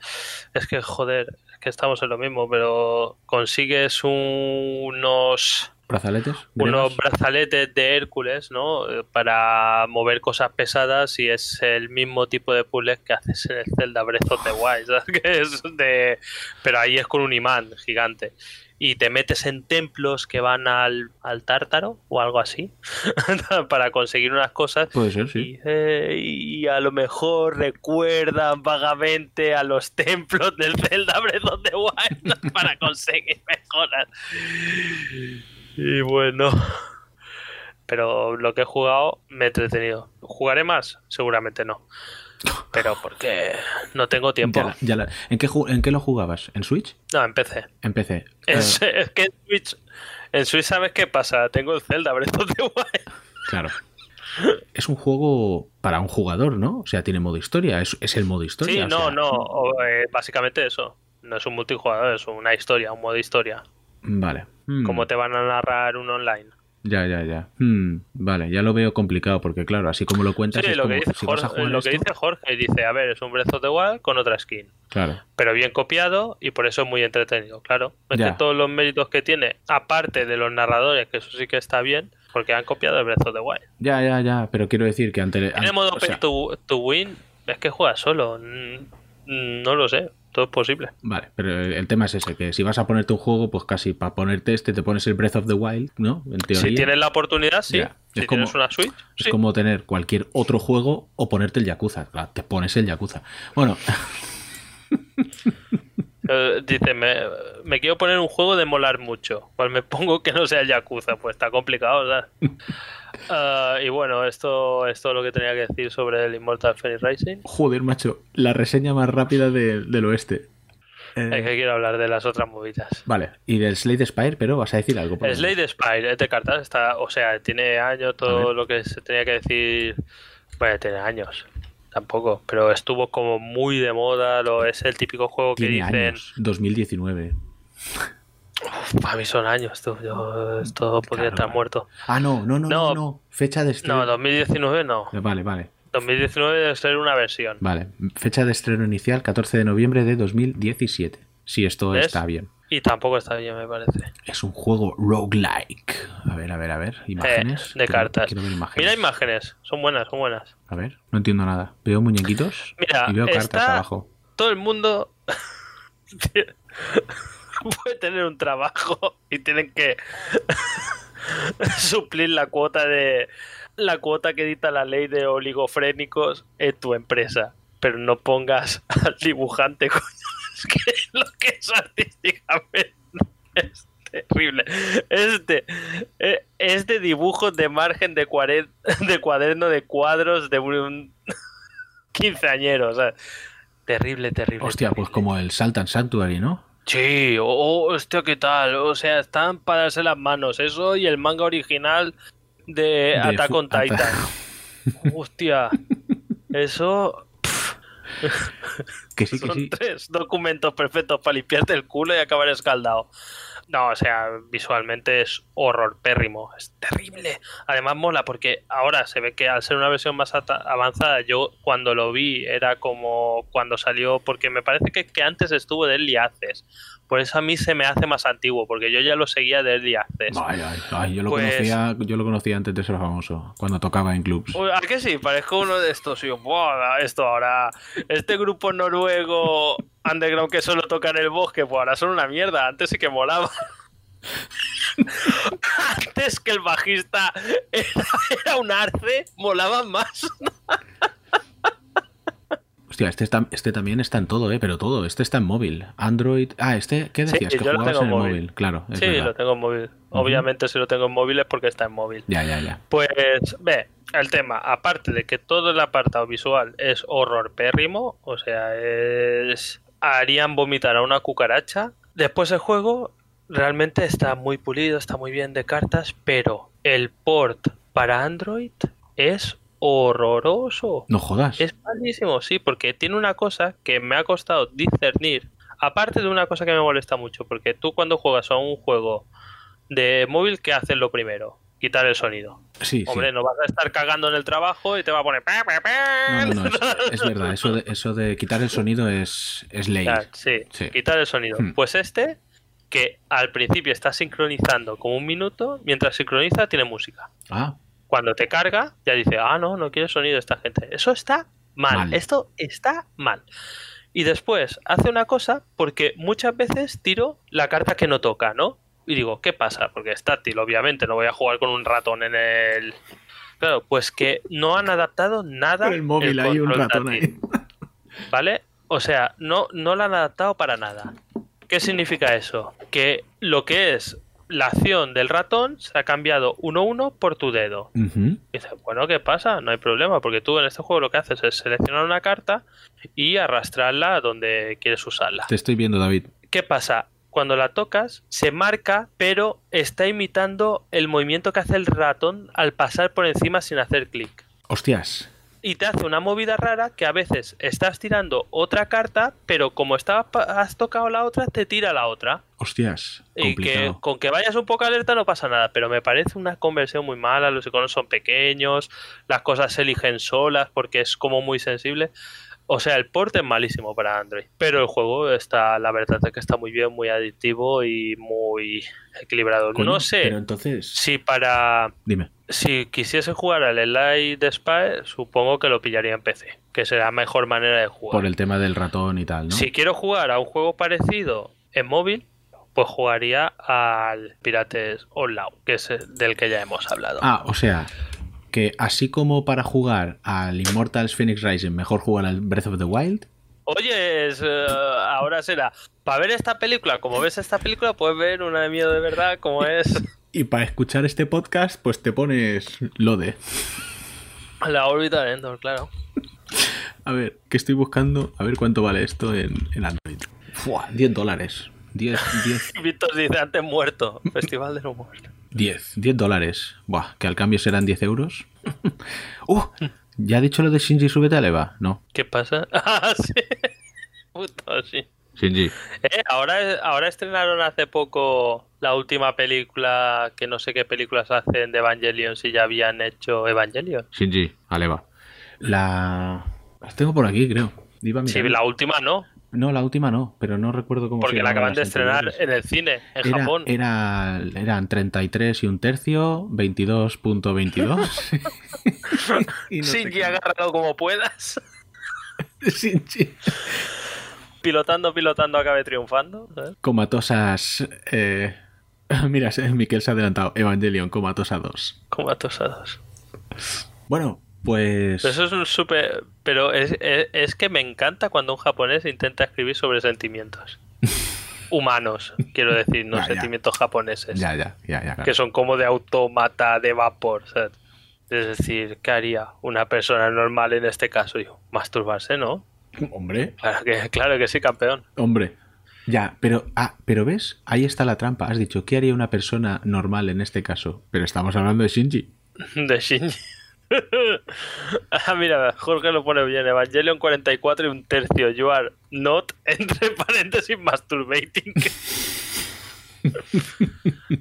es que joder, es que estamos en lo mismo, pero consigues unos ¿Brazaletes? unos brazaletes de Hércules, ¿no? Eh, Para mover cosas pesadas y es el mismo tipo de puzzles que haces en el Zelda Breath of the Wild, (laughs) ¿sabes? Que es de... Pero ahí es con un imán gigante. Y te metes en templos que van al, al tártaro o algo así (laughs) para conseguir unas cosas Puede ser, sí. y, eh, y a lo mejor recuerdan vagamente a los templos del Zelda Breath of the Wild (laughs) para conseguir mejoras. Y bueno, pero lo que he jugado me he entretenido. ¿Jugaré más? Seguramente no. Pero porque no tengo tiempo. Ya la- ya la- ¿En, qué, ¿En qué lo jugabas? ¿En Switch? No, empecé. En PC. Es, (laughs) Eh, es que en Switch, en Switch, ¿sabes qué pasa? Tengo el Zelda Breath of the Wild. claro. Es un juego para un jugador, ¿no? O sea, tiene modo historia. Es, es el modo historia. Sí, o no, sea, no. o, eh, básicamente eso. No es un multijugador, es una historia, un modo historia. Vale. Hmm. Como te van a narrar un online. Ya, ya, ya. Hmm, Vale, ya lo veo complicado porque, claro, así como lo cuentas, Sí, es lo como, que, dice si Jorge, lo que dice Jorge dice, a ver, es un Breath of the Wild con otra skin. Claro. Pero bien copiado y por eso es muy entretenido, claro. Es Ya. que todos los méritos que tiene, aparte de los narradores, que eso sí que está bien, porque han copiado el Breath of the Wild. Ya, ya, ya, pero quiero decir que ante... En el modo o sea, pay to, to win, es que juegas solo. No lo sé, todo es posible. Vale, pero el tema es ese, que si vas a ponerte un juego, pues casi para ponerte este te pones el Breath of the Wild, ¿no? En teoría. Si tienes la oportunidad, sí. Ya. Si Es como- tienes una Switch, Es sí. como tener cualquier otro juego o ponerte el Yakuza. Claro, te pones el Yakuza. Bueno, (laughs) Eh, dice, me, me quiero poner un juego de molar mucho. Pues me pongo que no sea el Yakuza, pues está complicado, ¿sabes? (laughs) Ah, y bueno, esto es todo lo que tenía que decir sobre el Immortal Phoenix Rising. joder, macho, la reseña más rápida de- del oeste. Eh, Es que quiero hablar de las otras movidas. Vale, y del Slade Spire, pero vas a decir algo. por. Slade Spire es de cartas, está, o sea, tiene años todo lo que se tenía que decir. Bueno, tiene años, tampoco, pero estuvo como muy de moda. Lo, es el típico juego que dicen. años, 2019. Para mí son años, tú. Yo, esto podría Claro, estar vale. muerto. Ah, no, no, no, no, No. no. Fecha de estreno. No, 2019 no. Vale, vale. 2019 debe ser una versión. Vale, fecha de estreno inicial 14 de noviembre de 2017. Si esto ¿Ves? está bien. Y tampoco está bien, me parece. Es un juego roguelike. A ver, a ver, a ver. Imágenes. Eh, de Quiero- cartas. quiero ver imágenes. Mira imágenes, son buenas, son buenas. A ver, no entiendo nada. Veo muñequitos Mira, y veo cartas está- abajo. Todo el mundo (laughs) (laughs) (laughs) puede tener un trabajo (laughs) y tienen que (laughs) suplir la cuota de la cuota que dicta la ley de oligofrénicos en tu empresa. Pero no pongas al dibujante, coño. Es que lo que es artísticamente es terrible. Este eh, es de dibujos de margen de, cuare- de cuaderno de cuadros de un quinceañero. O sea, terrible, terrible. Hostia, pues como el Saltan Sanctuary, ¿no? Sí, oh, hostia, ¿qué tal? O sea, están para darse las manos. Eso y el manga original de, Attack fu- on Titan. Hostia, eso Que sí, (laughs) que son sí. tres documentos perfectos para limpiarte el culo y acabar escaldado. No, o sea, visualmente es horror pérrimo, es terrible. Además mola porque ahora se ve que al ser una versión más avanzada, yo cuando lo vi era como cuando salió, porque me parece que, que antes estuvo de Access. Por eso a mí se me hace más antiguo, porque yo ya lo seguía de Early Access. Ay, ay, ay, yo lo Pues- conocía, yo lo conocía antes de ser famoso, cuando tocaba en clubs. ¿A que sí? Parezco uno de estos. Y yo, "Buah, esto ahora. Este grupo noruego (laughs) underground que solo toca en el bosque, pues ahora son una mierda. Antes sí que molaba. (laughs) Antes que el bajista era, era un arce, molaban más. (laughs) Hostia, este, está, este también está en todo, ¿eh? Pero todo. Este está en móvil. Android. Ah, este, ¿qué Sí, decías? que yo lo jugabas tengo en en móvil. móvil. Claro, sí, verdad. lo tengo en móvil. Obviamente, si lo tengo en móvil es porque está en móvil. Ya, ya, ya. Pues, ve, el tema, aparte de que todo el apartado visual es horror pérrimo, o sea, es. harían vomitar a una cucaracha. Después el juego realmente está muy pulido, está muy bien de cartas, pero el port para Android es horroroso. No jodas. Es malísimo, sí, porque tiene una cosa que me ha costado discernir. Aparte de una cosa que me molesta mucho, porque tú cuando juegas a un juego de móvil, ¿qué haces lo primero? Quitar el sonido. Sí, Hombre, sí. no vas a estar cagando en el trabajo y te va a poner... No, no, no, es, es verdad. Eso de, eso de quitar el sonido es, es ley. Sí, Sí. quitar el sonido. Hmm. Pues este, que al principio está sincronizando como un minuto, mientras sincroniza tiene música. Ah, Cuando te carga, ya dice, ah, no, no quiere sonido esta gente. Eso está mal. Mal. Esto está mal. Y después hace una cosa porque muchas veces tiro la carta que no toca, ¿no? Y digo, ¿qué pasa? Porque es táctil, obviamente, no voy a jugar con un ratón en el... Claro, pues que no han adaptado nada. El móvil ahí, un ratón ahí. (laughs) ¿Vale? O sea, no, no la han adaptado para nada. ¿Qué significa eso? Que lo que es la acción del ratón se ha cambiado 1-1 por tu dedo. Y dices, bueno, ¿qué pasa? No hay problema, porque tú en este juego lo que haces es seleccionar una carta y arrastrarla a donde quieres usarla. Te estoy viendo, David. ¿Qué pasa? Cuando la tocas, se marca, pero está imitando el movimiento que hace el ratón al pasar por encima sin hacer clic Hostias. Y te hace una movida rara que a veces estás tirando otra carta, pero como pa- has tocado la otra, te tira la otra. Hostias. Y que con que vayas un poco alerta no pasa nada, pero me parece una conversión muy mala, los iconos son pequeños, las cosas se eligen solas porque es como muy sensible. O sea, el port es malísimo para Android, pero el juego está, la verdad es que está muy bien, muy adictivo y muy equilibrado. Coño, no sé Pero entonces. si para Dime. si quisiese jugar al Elite Spy, supongo que lo pillaría en PC, que será la mejor manera de jugar. Por el tema del ratón y tal, ¿no? Si quiero jugar a un juego parecido en móvil, pues jugaría al Pirates Online, que es el del que ya hemos hablado. Ah, o sea, que así como para jugar al Immortals Phoenix Rising, mejor jugar al Breath of the Wild. Oye, es, eh, ahora será. Para ver esta película, como ves esta película, puedes ver una de miedo de verdad, como (laughs) es Y para escuchar este podcast, pues te pones Lode. la órbita de Endor, claro. A ver, que estoy buscando, a ver cuánto vale esto en, en Android. Fua, 10 dólares. 10, 10, (laughs) Víctor dice antes muerto. Festival de los muertos. 10, 10 dólares. Buah, que al cambio serán 10 euros. (laughs) ¡Uh! ¿Ya ha dicho lo de Shinji Súbete a Leva? No. ¿Qué pasa? (laughs) Ah, sí. Puto, sí. Shinji. Eh, ahora, ahora estrenaron hace poco la última película, que no sé qué películas hacen de Evangelion, si ya habían hecho Evangelion. Shinji, a Leva. La... Las tengo por aquí, creo. Iba a Sí, la última no, No, la última no, pero no recuerdo cómo se porque la acaban de estrenar en el cine, en Era, Japón. era- eran 33 y un tercio, 22.22. (laughs) Y no más. agárralo como puedas. (laughs) Shinji. Pilotando, pilotando, acabe triunfando. ¿sabes? Comatosas. eh, (laughs) Mira, Miquel se ha adelantado. Evangelion, Comatosa 2. Como atosados. Bueno, pues. Pero Eso es un súper. Pero es, es, es que me encanta cuando un japonés intenta escribir sobre sentimientos. (laughs) Humanos, quiero decir, no Ya, ya. sentimientos japoneses. Ya, ya, ya, ya. claro. que son como de automata de vapor. ¿sabes? Es decir, ¿qué haría una persona normal en este caso? Yo, masturbarse, ¿no? Hombre, Claro que, claro que sí, campeón. hombre. Ya, pero. Ah, pero ves, ahí está la trampa. Has dicho, ¿qué haría una persona normal en este caso? Pero estamos hablando de Shinji. (laughs) De Shinji. (laughs) ah, mira, Jorge lo pone bien. Evangelion 44 y un tercio. You are not, (laughs) entre paréntesis, masturbating.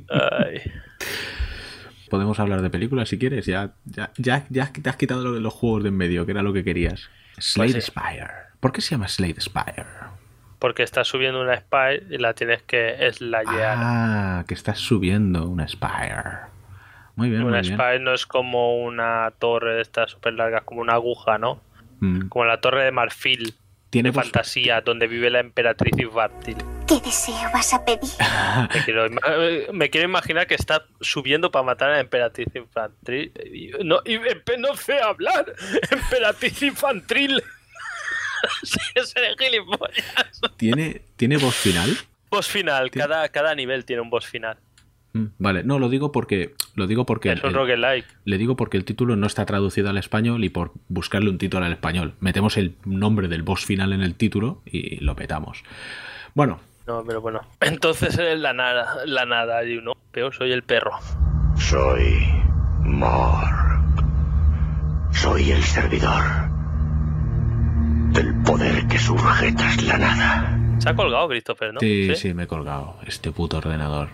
Ay. Podemos hablar de películas si quieres. Ya, ya, ya, ya te has quitado lo de los juegos de en medio, que era lo que querías. Slade Pues sí. Spire. ¿Por qué se llama Slade Spire? Porque estás subiendo una spy y la tienes que slayear. Ah, que estás subiendo una Spire. Muy bien, una muy bien. no es como una torre de estas súper largas, como una aguja, ¿no? Mm. Como la torre de marfil Tiene de voz- fantasía donde vive la emperatriz infantil. ¿Qué deseo vas a pedir? (laughs) Me quiero, ima- me quiero imaginar que está subiendo para matar a la emperatriz infantil. No, y, empe- no sé hablar. (laughs) Emperatriz infantil. (laughs) sí, seré gilipollas. ¿Tiene, ¿Tiene voz final? Boss final. Cada, cada nivel tiene un boss final. Mm, Vale, no, lo digo porque. Lo digo porque. Es un el- roguelike. le digo porque el título no está traducido al español y por buscarle un título al español. Metemos el nombre del boss final en el título y lo petamos. Bueno, No, pero bueno. (laughs) Entonces eres la nada, la nada. Y uno, peor soy el perro. Soy Morg. Soy el servidor del poder que surge tras la nada. Se ha colgado Christopher, ¿no? Sí, sí, me he colgado. Este puto ordenador.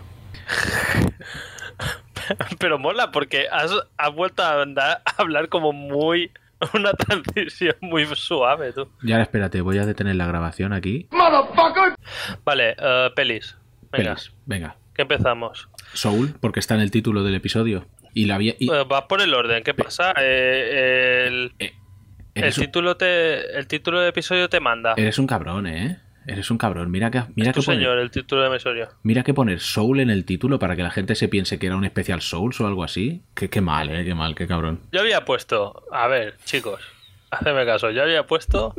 (laughs) Pero mola porque has, has vuelto a, andar- a hablar como muy. Una transición muy suave, tú. Y ahora espérate, voy a detener la grabación aquí. Motherfucker! Vale, eh, pelis. Venga, Pelis, venga. que empezamos. Soul, porque está en el título del episodio. Y la había. y- Eh, vas por el orden, ¿qué pasa? Eh, el, eh, el título te, el título del episodio te manda. eres un cabrón, ¿eh? Eres un cabrón. Mira que, mira es tu que, poner, señor, el título de episodio. mira que poner Soul en el título para que la gente se piense que era un especial Souls o algo así. Qué, qué mal, ¿eh? Qué mal, qué cabrón. Yo había puesto, a ver, chicos, hacedme caso, yo había puesto,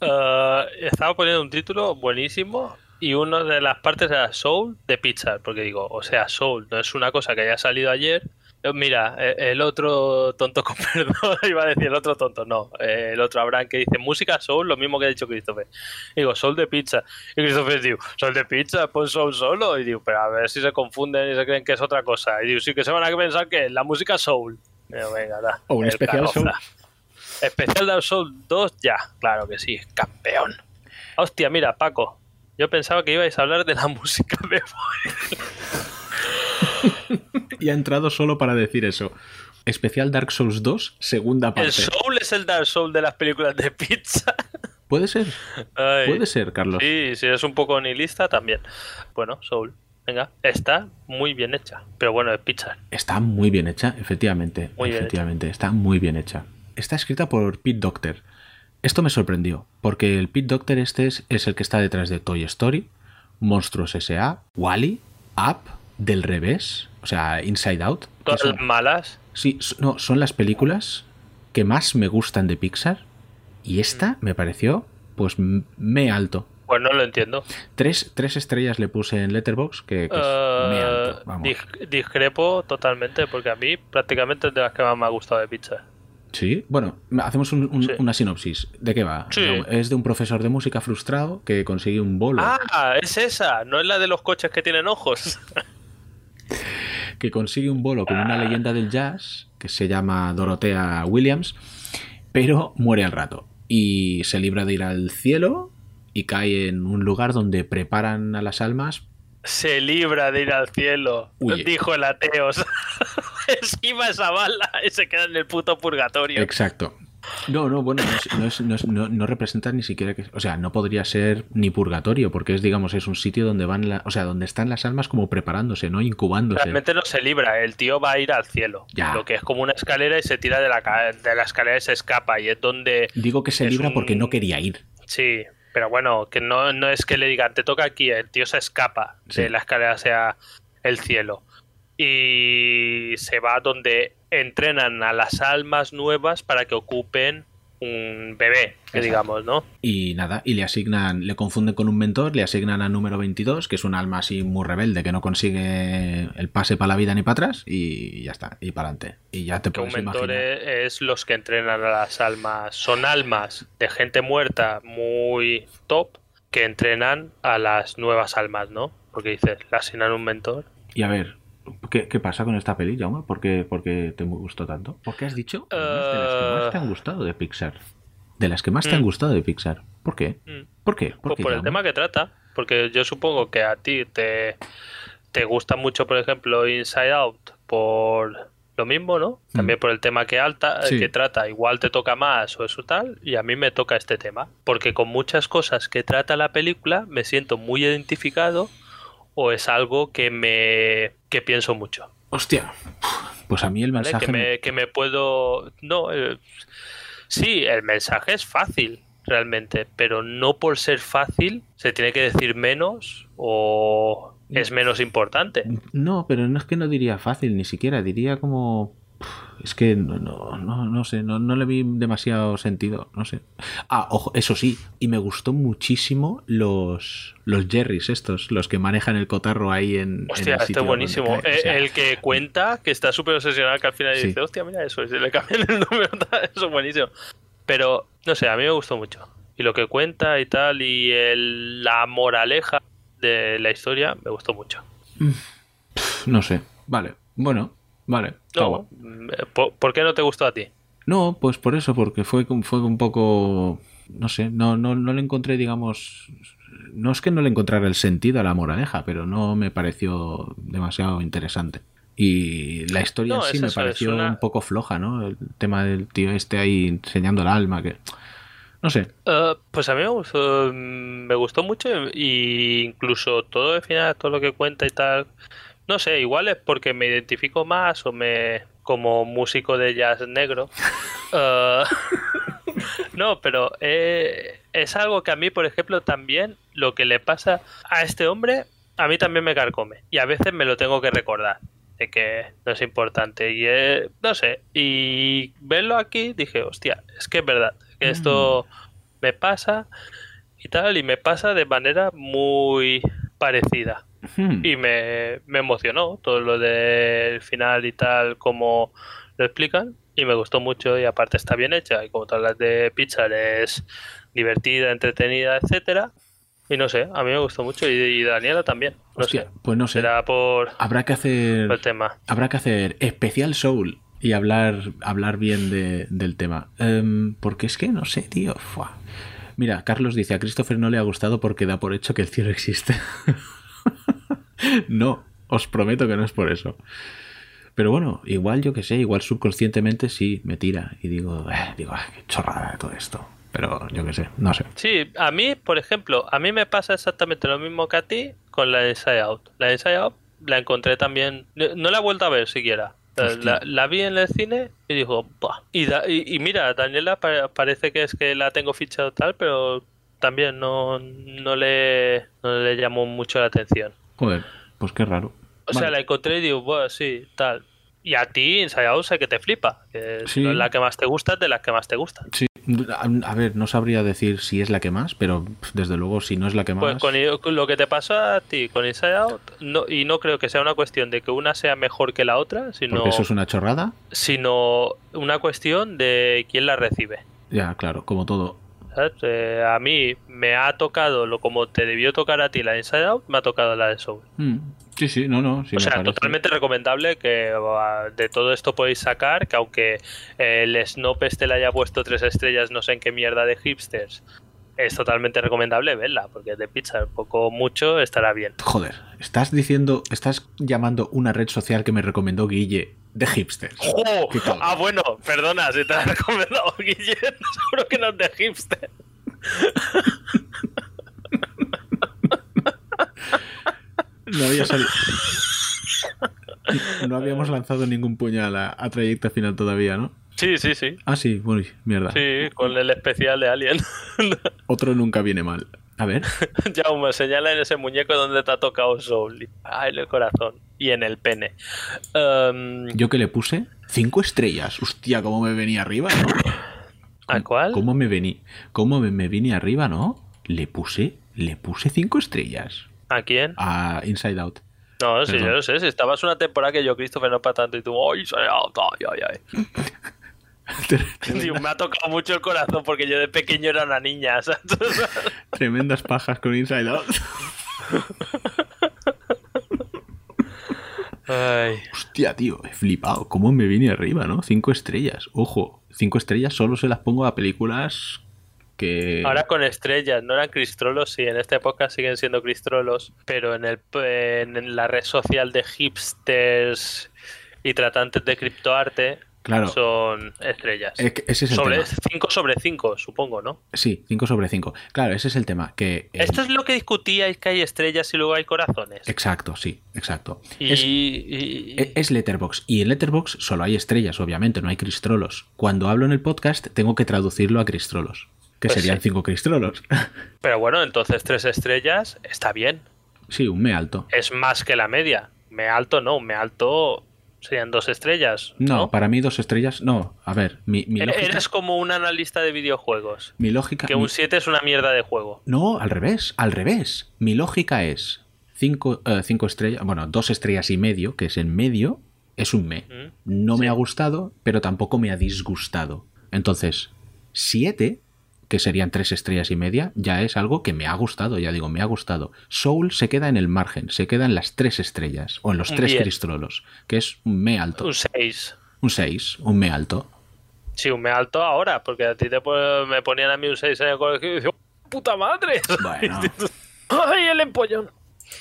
eh, estaba poniendo un título buenísimo y una de las partes era Soul de Pixar, porque digo, o sea, Soul no es una cosa que haya salido ayer. Eh, Mira, eh, el otro tonto con (laughs) perdón, iba a decir el otro tonto, no, eh, el otro Abraham que dice música Soul, lo mismo que ha dicho Christopher. Y digo, Soul de pizza. Y Christopher digo, Soul de pizza, pon Soul solo. Y digo, pero a ver si se confunden y se creen que es otra cosa. Y digo, sí que se van a pensar que es la música Soul. Digo, venga, da. O un especial. Soul. Especial Dark Souls 2, ya, claro que sí, campeón. Hostia, mira, Paco, yo pensaba que ibais a hablar de la (laughs) música de (laughs) Y ha entrado solo para decir eso. Especial Dark Souls 2, segunda parte. El Soul es el Dark Soul de las películas de pizza. ¿Puede ser? Ay. Puede ser, Carlos. Sí, si eres un poco nihilista también. Bueno, Soul, venga, está muy bien hecha, pero bueno, es pizza. Está muy bien hecha, efectivamente. Muy bien efectivamente, está muy bien hecha. Está escrita por Pete Docter. Esto me sorprendió, porque el Pete Docter este es, es el que está detrás de Toy Story, Monstruos S.A., Wally, Up, Del Revés, o sea, Inside Out. Todas son- las malas. Sí, no, son las películas que más me gustan de Pixar. Y esta me pareció, pues, me alto. Pues no lo entiendo. Tres, tres estrellas le puse en Letterboxd, que, que es Eh, me alto. Vamos. dis- discrepo totalmente, porque a mí prácticamente es de las que más me ha gustado de pizza. Sí, bueno, hacemos un- un- Sí. una sinopsis. ¿De qué va? Sí. Es de un profesor de música frustrado que consigue un bolo. Ah, es esa, no es la de los coches que tienen ojos. (laughs) (laughs) Que consigue un bolo con una leyenda del jazz que se llama Dorothea Williams, pero muere al rato. Y se libra de ir al cielo y cae en un lugar donde preparan a las almas. Se libra de ir al cielo, Huye. dijo el ateo. (laughs) Esquiva esa bala y se queda en el puto purgatorio. Exacto. No, no, bueno, no, es- no, es- no es- no- no representa ni siquiera que. O sea, no podría ser ni purgatorio, porque es, digamos, es un sitio donde van. la- o sea, donde están las almas como preparándose, ¿no? Incubándose. Realmente no se libra, el tío va a ir al cielo. Ya. Lo que es como una escalera y se tira de la, de la escalera y se escapa. Y es donde. Digo que se libra un- porque no quería ir. Sí, pero bueno, que no, no es que le digan, te toca aquí, el tío se escapa Sí. de la escalera hacia el cielo. Y se va donde entrenan a las almas nuevas para que ocupen un bebé, que digamos, ¿no? Y nada, y le asignan, le confunden con un mentor, le asignan al número 22, que es un alma así muy rebelde que no consigue el pase para la vida ni para atrás, y ya está, y para adelante. Y ya te Que un puedes mentor imaginar. es, es los que entrenan a las almas. Son almas de gente muerta muy top que entrenan a las nuevas almas, ¿no? Porque dices, le asignan un mentor. Y a ver, ¿qué, qué pasa con esta peli, Jaume? ¿Por qué, por qué te gustó tanto? ¿Por qué has dicho? además, de las que más te han gustado de Pixar. De las que más te han Mm. gustado de Pixar. ¿Por qué? Mm. ¿Por qué? ¿Por Pues qué, por el tema que trata. Porque yo supongo que a ti te, te gusta mucho, por ejemplo, Inside Out por lo mismo, ¿no? También por el tema que alta, Sí. que trata, igual te toca más o eso tal, y a mí me toca este tema. Porque con muchas cosas que trata la película me siento muy identificado o es algo que me que pienso mucho. Hostia. Pues a mí el ¿vale? mensaje... Que, me- me, que me puedo... No, eh, sí, el mensaje es fácil realmente, pero no por ser fácil se tiene que decir menos o es menos importante. No, pero no es que no diría fácil, ni siquiera, diría como... Es que no, no, no, no sé, no, no le vi demasiado sentido, no sé. Ah, ojo, eso sí, y me gustó muchísimo los, los Jerrys estos, los que manejan el cotarro ahí en... en Hostia, el este sitio es buenísimo. o Eh, sea, el que cuenta, que está súper obsesionado, que al final Sí. dice, hostia, mira eso, y se le cambian el (laughs) número, eso es buenísimo. Pero, no sé, a mí me gustó mucho. Y lo que cuenta y tal, y el- la moraleja de la historia, me gustó mucho. No sé, vale, bueno, Vale. No, mm, ¿por, por qué no te gustó a ti? No, pues por eso, porque fue, fue un poco. No sé, no, no, no le encontré, digamos. No es que no le encontrara el sentido a la moraleja, pero no me pareció demasiado interesante. Y la historia No, en sí me eso, pareció una- un poco floja, ¿no? El tema del tío este ahí enseñando el alma, que. No sé. Eh, pues a mí me gustó, mm, me gustó mucho y incluso todo el final, todo lo que cuenta y tal. No sé, igual es porque me identifico más o me como músico de jazz negro. (laughs) Eh, (laughs) no, pero eh, es algo que a mí, por ejemplo, también lo que le pasa a este hombre, a mí también me carcome y a veces me lo tengo que recordar de que no es importante y eh, no sé y verlo aquí dije hostia es que es verdad que esto me pasa y tal y me pasa de manera muy parecida Hmm. y me, me emocionó todo lo del final y tal como lo explican y me gustó mucho y aparte está bien hecha y como todas las de Pixar es divertida, entretenida, etcétera y no sé, a mí me gustó mucho y, y Daniela también, no Hostia, sé, pues no sé. será por Habrá que hacer. el tema. Habrá que hacer especial Soul y hablar, hablar bien de- del tema. Em, porque es que no sé, tío. Fua. Mira, Carlos dice, a Christopher no le ha gustado porque da por hecho que el cielo existe. (laughs) (laughs) no, os prometo que no es por eso. Pero bueno, igual yo que sé, igual subconscientemente sí me tira y digo, eh, digo, "Ah, qué chorrada todo esto. Pero yo que sé, no sé. Sí, a mí, por ejemplo, a mí me pasa exactamente lo mismo que a ti con la de Inside Out. La de Inside Out la encontré también. No la he vuelto a ver siquiera. La, la vi en el cine y "Buah". Y, da- y, y mira, Daniela pa- parece que es que la tengo fichado tal, pero también no, no, le, no le llamó mucho la atención. Joder, pues qué raro. O sea, la encontré y digo, bueno, sí, tal. Y a ti, Inside Out, sé que te flipa. Que si Sí. no es la que más te gusta, es de las que más te gustan. Sí, a, ver, no sabría decir si es la que más, pero desde luego si no es la que más... Pues con, lo que te pasó a ti con Inside Out, no, y no creo que sea una cuestión de que una sea mejor que la otra, sino, Porque eso es una chorrada. sino una cuestión de quién la recibe. Ya, claro, como todo. ¿Sabes? Eh, a mí me ha tocado, lo como te debió tocar a ti la Inside Out, me ha tocado la de Soul. Mm, Sí, sí, no, no. Sí o sea, parece. totalmente recomendable que de todo esto podéis sacar que aunque eh, el Snoop este le haya puesto tres estrellas, no sé en qué mierda de hipsters, es totalmente recomendable verla, porque de pizza poco mucho estará bien. Joder, estás diciendo, estás llamando una red social que me recomendó Guille de hipsters. ¡Oh! Ah, bueno, perdona, si te la he recomendado (laughs) Guillén, seguro que no es de hipster. No había salido. No habíamos lanzado ningún puñal a, a trayecto final todavía, ¿no? Sí, sí, sí. Ah, sí, bueno, mierda. Sí, con el especial de Alien. Otro nunca viene mal. A ver, (laughs) Jaume, señala en ese muñeco donde te ha tocado Soul. Ah, en el corazón. Y en el pene. Em, yo que le puse cinco estrellas. Hostia, cómo me venía arriba, ¿no? ¿A cuál? ¿Cómo me vení? ¿Cómo me, me vine arriba, no? Le puse, le puse cinco estrellas ¿A quién? a Inside Out. No, sí, Perdón. yo lo sé. Si estabas una temporada que yo, Christopher, no para tanto. Y tú, ¡ay, soy out! ¡Ay, ay, ay! (laughs) Me ha tocado mucho el corazón porque yo de pequeño era una niña. (laughs) ¿sabes? Tremendas pajas con Inside Out. Ay. Hostia, tío, he flipado. ¿Cómo me vine arriba, no? Cinco estrellas. Ojo, cinco estrellas solo se las pongo a películas que... Ahora con estrellas, no eran cristrolos, sí, en esta época siguen siendo cristrolos, pero en, el, en la red social de hipsters y tratantes de criptoarte Claro. son estrellas. Es que ese es el sobre tema. 5 sobre 5, supongo, ¿no? Sí, 5 sobre 5. Claro, ese es el tema. Que, eh, Esto es lo que discutíais, que hay estrellas y luego hay corazones. Exacto, sí, exacto. Y, Es, y- e- es Letterbox. Y en Letterbox solo hay estrellas, obviamente, no hay cristrolos. Cuando hablo en el podcast, tengo que traducirlo a cristrolos. Que Pues serían sí. 5 cristrolos. (laughs) Pero bueno, entonces tres estrellas está bien. sí, un me alto. Es más que la media. Me alto no, me alto serían dos estrellas. No, No, para mí dos estrellas. No, a ver, mi, mi lógica. Eres como un analista de videojuegos. Mi lógica. Que mi- un 7 es una mierda de juego. No, al revés, al revés. Mi lógica es 5 estrellas, bueno, dos estrellas y medio, que es en medio, es un me. Mm, No me ha gustado, pero tampoco me ha disgustado. Entonces, 7 que serían tres estrellas y media, ya es algo que me ha gustado, ya digo, me ha gustado. Soul se queda en el margen, se queda en las tres estrellas, o en los tres Bien. cristrolos, que es un me alto. Un 6. Un 6, un me alto. Sí, un me alto ahora, porque a ti te me ponían a mí un 6 en el colegio y decía, ¡puta madre! (laughs) Bueno. ¡Ay, el empollón!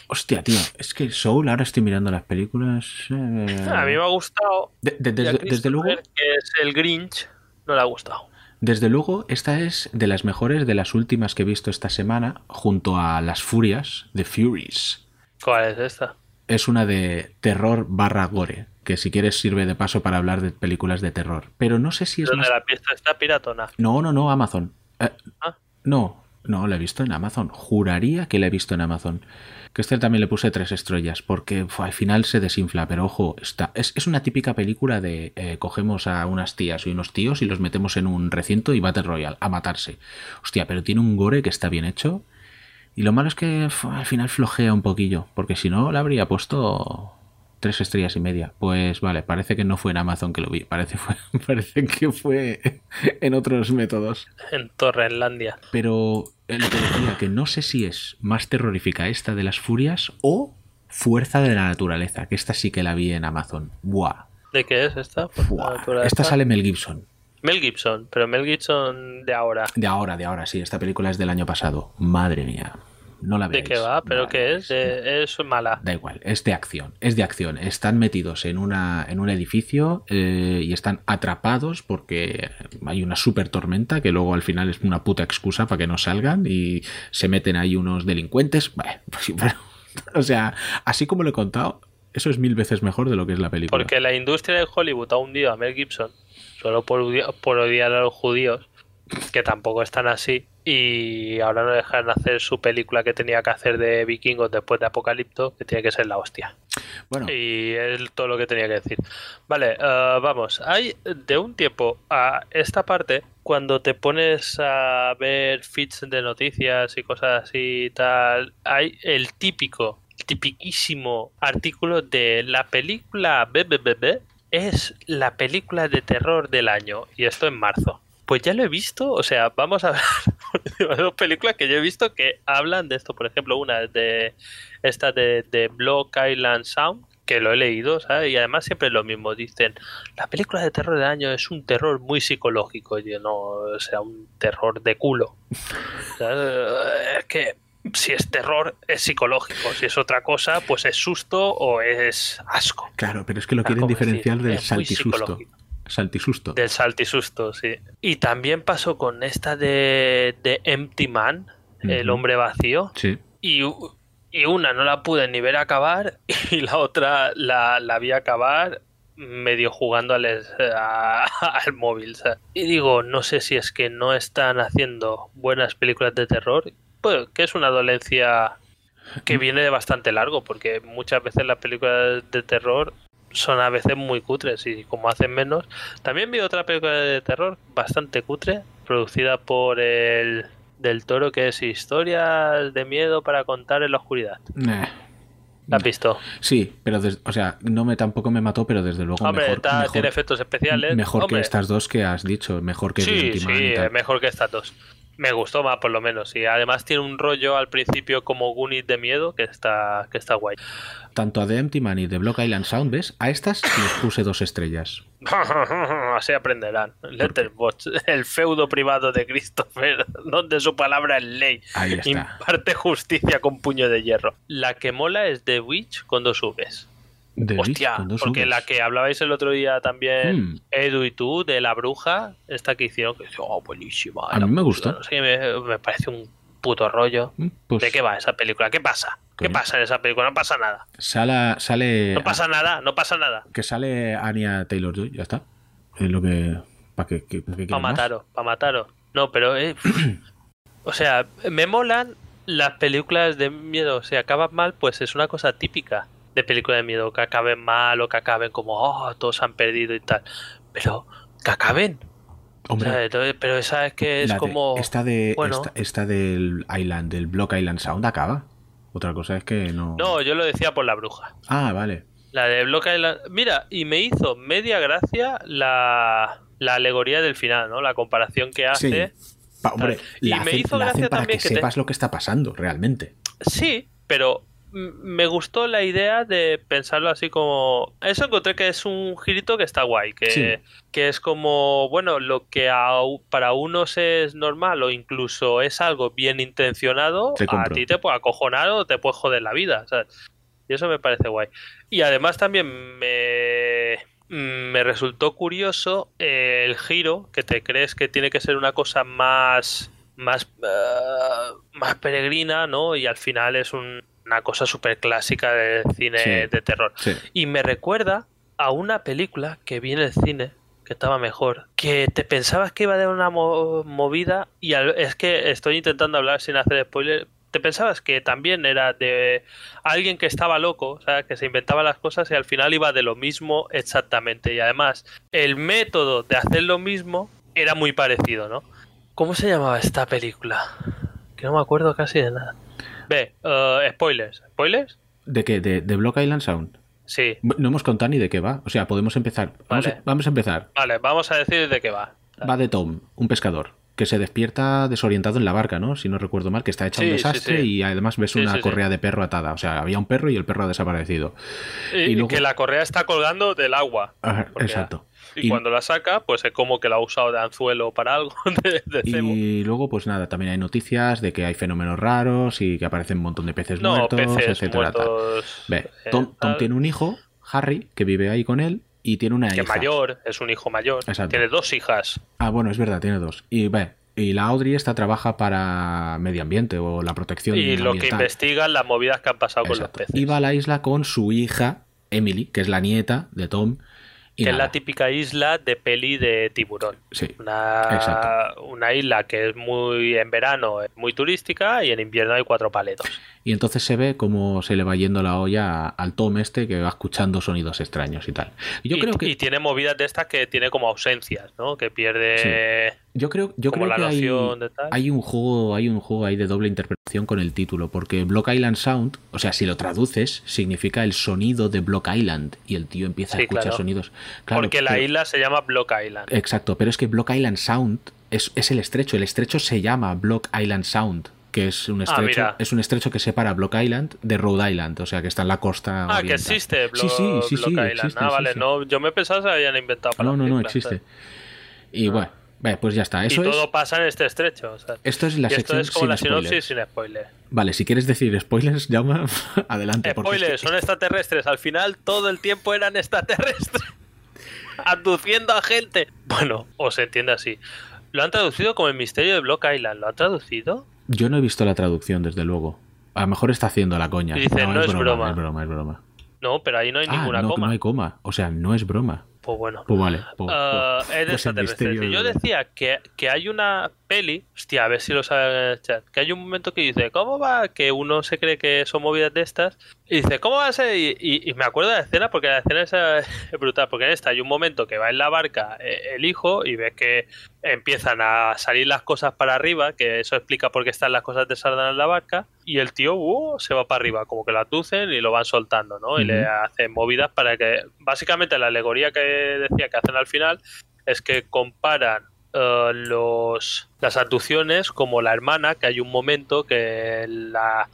Hostia, tío, es que Soul, ahora estoy mirando las películas. eh, A mí me ha gustado. de- de- desde, desde luego, Que es el Grinch, no le ha gustado. Desde luego, esta es de las mejores de las últimas que he visto esta semana, junto a Las Furias, The Furies. ¿Cuál es esta? Es una de terror barra gore, que si quieres sirve de paso para hablar de películas de terror. Pero no sé si es ¿Dónde más... la pista está piratona? No, no, no, Amazon. Eh, Ah. No, no, la he visto en Amazon. Juraría que la he visto en Amazon. Que este también le puse tres estrellas, porque al final se desinfla. Pero ojo, está, es, es una típica película de eh, cogemos a unas tías y unos tíos y los metemos en un recinto y Battle Royale a matarse. Hostia, pero tiene un gore que está bien hecho. Y lo malo es que al final flojea un poquillo, porque si no, le habría puesto tres estrellas y media. Pues vale, parece que no fue en Amazon que lo vi, parece, fue, (laughs) parece que fue en otros métodos. En Torrenlandia. Pero lo que decía, que no sé si es más terrorífica esta de las furias o Fuerza de la Naturaleza, que esta sí que la vi en Amazon. Buah. ¿De qué es esta? Buah. Esta sale Mel Gibson. Mel Gibson, pero Mel Gibson de ahora. De ahora, de ahora, sí. Esta película es del año pasado. Madre mía. No la ¿De veis. qué va? ¿Pero No qué es? De- es mala. Da igual, es de acción, es de acción. Están metidos en, una, en un edificio eh, y están atrapados porque hay una super tormenta que luego al final es una puta excusa para que no salgan y se meten ahí unos delincuentes. (laughs) Bueno, pues o sea, así como lo he contado, eso es mil veces mejor de lo que es la película. Porque la industria de Hollywood ha hundido a Mel Gibson solo por, por odiar a los judíos, que tampoco están así, y ahora no dejan hacer su película que tenía que hacer de vikingos después de Apocalipto, que tiene que ser la hostia. Bueno, Y es todo lo que tenía que decir. Vale, eh, vamos. Hay de un tiempo a esta parte, cuando te pones a ver feeds de noticias y cosas así y tal, hay el típico, tipiquísimo artículo de la película BBBB es la película de terror del año y esto en marzo. Pues ya lo he visto, o sea, vamos a (laughs) ver dos películas que yo he visto que hablan de esto. Por ejemplo, una es de esta de, de Block Island Sound, que lo he leído, ¿sabes? Y además siempre es lo mismo. Dicen, la película de terror del año es un terror muy psicológico. Y yo no, o sea, un terror de culo. (laughs) ¿Sabes? Es que si es terror, es psicológico. Si es otra cosa, pues es susto o es asco. claro, pero es que lo quieren ¿cómo diferenciar decir? del Es saltisusto. Saltisusto. Del saltisusto, sí. Y también pasó con esta de, de Empty Man, el hombre vacío. Sí. Y, y una no la pude ni ver acabar (laughs) y la otra la, la vi acabar medio jugando al, a- (laughs) al móvil. ¿sabes? Y digo, no sé si es que no están haciendo buenas películas de terror, pues que es una dolencia que viene de bastante largo, porque muchas veces las películas de terror son a veces muy cutres y como hacen menos. También vi otra película de terror bastante cutre, producida por el del toro que es historias de miedo para contar en la oscuridad. Eh, ¿La has visto? Sí, pero o sea, no me tampoco me mató, pero desde luego Hombre, mejor, está- mejor- tiene efectos especiales. mejor Hombre, que estas dos que has dicho, mejor que Sí, sí, mejor que estas dos. Me gustó más, por lo menos. Y además tiene un rollo al principio como Goonies de miedo que está, que está guay. Tanto a The Empty Man y The Block Island Sound, ¿ves? A estas les puse dos estrellas. (laughs) Así aprenderán. Letterboxd, el feudo privado de Christopher, (laughs) donde su palabra es ley. Ahí está. Imparte justicia con puño de hierro. La que mola es The Witch con dos Vs. Hostia, porque la que hablabais el otro día también, Hmm. Edu y tú, de la bruja, esta que hicieron, que dice, oh, buenísima. A mí me no sé qué, me, me parece un puto rollo. Mm, Pues ¿De qué va esa película? ¿Qué pasa? ¿Qué pasa en esa película? No pasa nada. Sale, sale No pasa nada, no pasa nada. que sale Anya Taylor Joy, ya está. Es lo que para que, que, que más. mataros, para mataros. No, pero... eh, (clears throat) o sea, me molan las películas de miedo. Si acaban mal, pues es una cosa típica de película de miedo. Que acaben mal o que acaben como, oh, todos han perdido y tal. Pero que acaben. O Hombre, sea, entonces- pero esa es que es de- como... esta de bueno. esta, esta del Island, del Block Island Sound acaba. Otra cosa es que no. No, yo lo decía por la bruja. Ah, vale. La de Block Island. Mira, y me hizo media gracia la, la alegoría del final, ¿no? La comparación que hace. Sí. Pa- hombre, Y la me hizo la hacen gracia para también que que te- sepas lo que está pasando realmente. Sí, pero me gustó la idea de pensarlo así como... Eso encontré que es un girito que está guay, que, Sí. que es como, bueno, lo que a para unos es normal o incluso es algo bien intencionado, Te a ti te puede acojonar o te puede joder la vida, ¿sabes? Y eso me parece guay. Y además también me, me resultó curioso eh, el giro, que te crees que tiene que ser una cosa más, más, eh, más peregrina, ¿no? Y al final es un- una cosa súper clásica del cine Sí. de terror. Sí. Y me recuerda a una película que vi en el cine, que estaba mejor, que te pensabas que iba a dar una mo- movida y al- es que estoy intentando hablar sin hacer spoiler. Te pensabas que también era de alguien que estaba loco, o sea, que se inventaba las cosas y al final iba de lo mismo exactamente. Y además, el método de hacer lo mismo era muy parecido, ¿no? ¿Cómo se llamaba esta película? Que no me acuerdo casi de nada. Ve, eh, spoilers. ¿Spoilers? ¿De qué? ¿De, de Block Island Sound? Sí. No hemos contado ni de qué va. O sea, podemos empezar. Vamos, Vale. a, vamos a empezar. Vale, vamos a decir de qué va. Va de Tom, un pescador, que se despierta desorientado en la barca, ¿no? Si no recuerdo mal, que está hecha un Sí, sí, desastre sí. y además ves una correa de perro atada. O sea, había un perro y el perro ha desaparecido. Y, Y luego- que la correa está colgando del agua. Exacto. Y, Y- cuando la saca, pues es como que la ha usado de anzuelo para algo (laughs) de, de cebo. Y luego, pues nada, también hay noticias de que hay fenómenos raros y que aparecen un montón de peces No, muertos, peces etcétera. tal. muertos. Ve, eh, Tom, Tom tal. tiene un hijo, Harry, que vive ahí con él y tiene una que hija. mayor, es un hijo mayor. Exacto. Tiene dos hijas. Ah, bueno, es verdad, tiene dos. Y ve, y la Audrey esta trabaja para medio ambiente o la protección Y lo que investigan las movidas que han pasado con los Exacto. peces. Iba a la isla con su hija, Emily, que es la nieta de Tom. Que es la típica isla de peli de tiburón. Sí, Una, una isla que es muy en verano es muy turística y en invierno hay cuatro paletos. Y entonces se ve cómo se le va yendo la olla al Tom este que va escuchando sonidos extraños y tal. Y yo y, creo que y tiene movidas de estas que tiene como ausencias, ¿no? Que pierde yo creo yo como creo que hay, hay un juego hay un juego ahí de doble interpretación con el título porque Block Island Sound, o sea, si lo traduces significa el sonido de Block Island y el tío empieza a escuchar claro. sonidos. Claro, porque la pero- isla se llama Block Island. Exacto, pero es que Block Island Sound es, es el estrecho. El estrecho se llama Block Island Sound, que es un estrecho, Ah, mira. es un estrecho que separa Block Island de Rhode Island, o sea que está en la costa. Ah, que existe Blo- Sí, sí, sí, Block Island. existe, ah, vale, no, yo me pensaba que se habían inventado para No, no, no, existe. Y bueno, ve, pues ya está. Y Eso es. todo pasa en este estrecho. o sea. Esto es la y esto sección es como sin la sinopsis sin spoiler. Vale, si quieres decir spoilers, (laughs) llama adelante. Spoilers, son extraterrestres. Al final todo el tiempo eran extraterrestres. (laughs) Abduciendo a gente. Bueno, o se entiende así. Lo han traducido como el misterio de Block Island. ¿Lo han traducido? Yo no he visto la traducción, desde luego. A lo mejor está haciendo la coña. Dice, "No es broma". Es broma, es broma. No, pero ahí no hay Ah, ninguna no, coma. no hay coma. O sea, no es broma. Pues bueno. Pues vale. pues- es de pues misterio yo de- decía que, que hay una peli, hostia, a ver si lo saben en el chat, que hay un momento que dice, ¿cómo va? Que uno se cree que son movidas de estas, y dice, ¿cómo va a ser? Y, y- y me acuerdo de la escena, porque la escena es, (laughs) es brutal, porque en esta hay un momento que va en la barca eh, el hijo y ves que empiezan a salir las cosas para arriba, que eso explica por qué están las cosas desordenadas en la barca, y el tío uh, se va para arriba, como que lo aducen y lo van soltando, ¿no? Y le hacen movidas para que, básicamente la alegoría que decía que hacen al final es que comparan eh, los, las abducciones como la hermana, que hay un momento que la,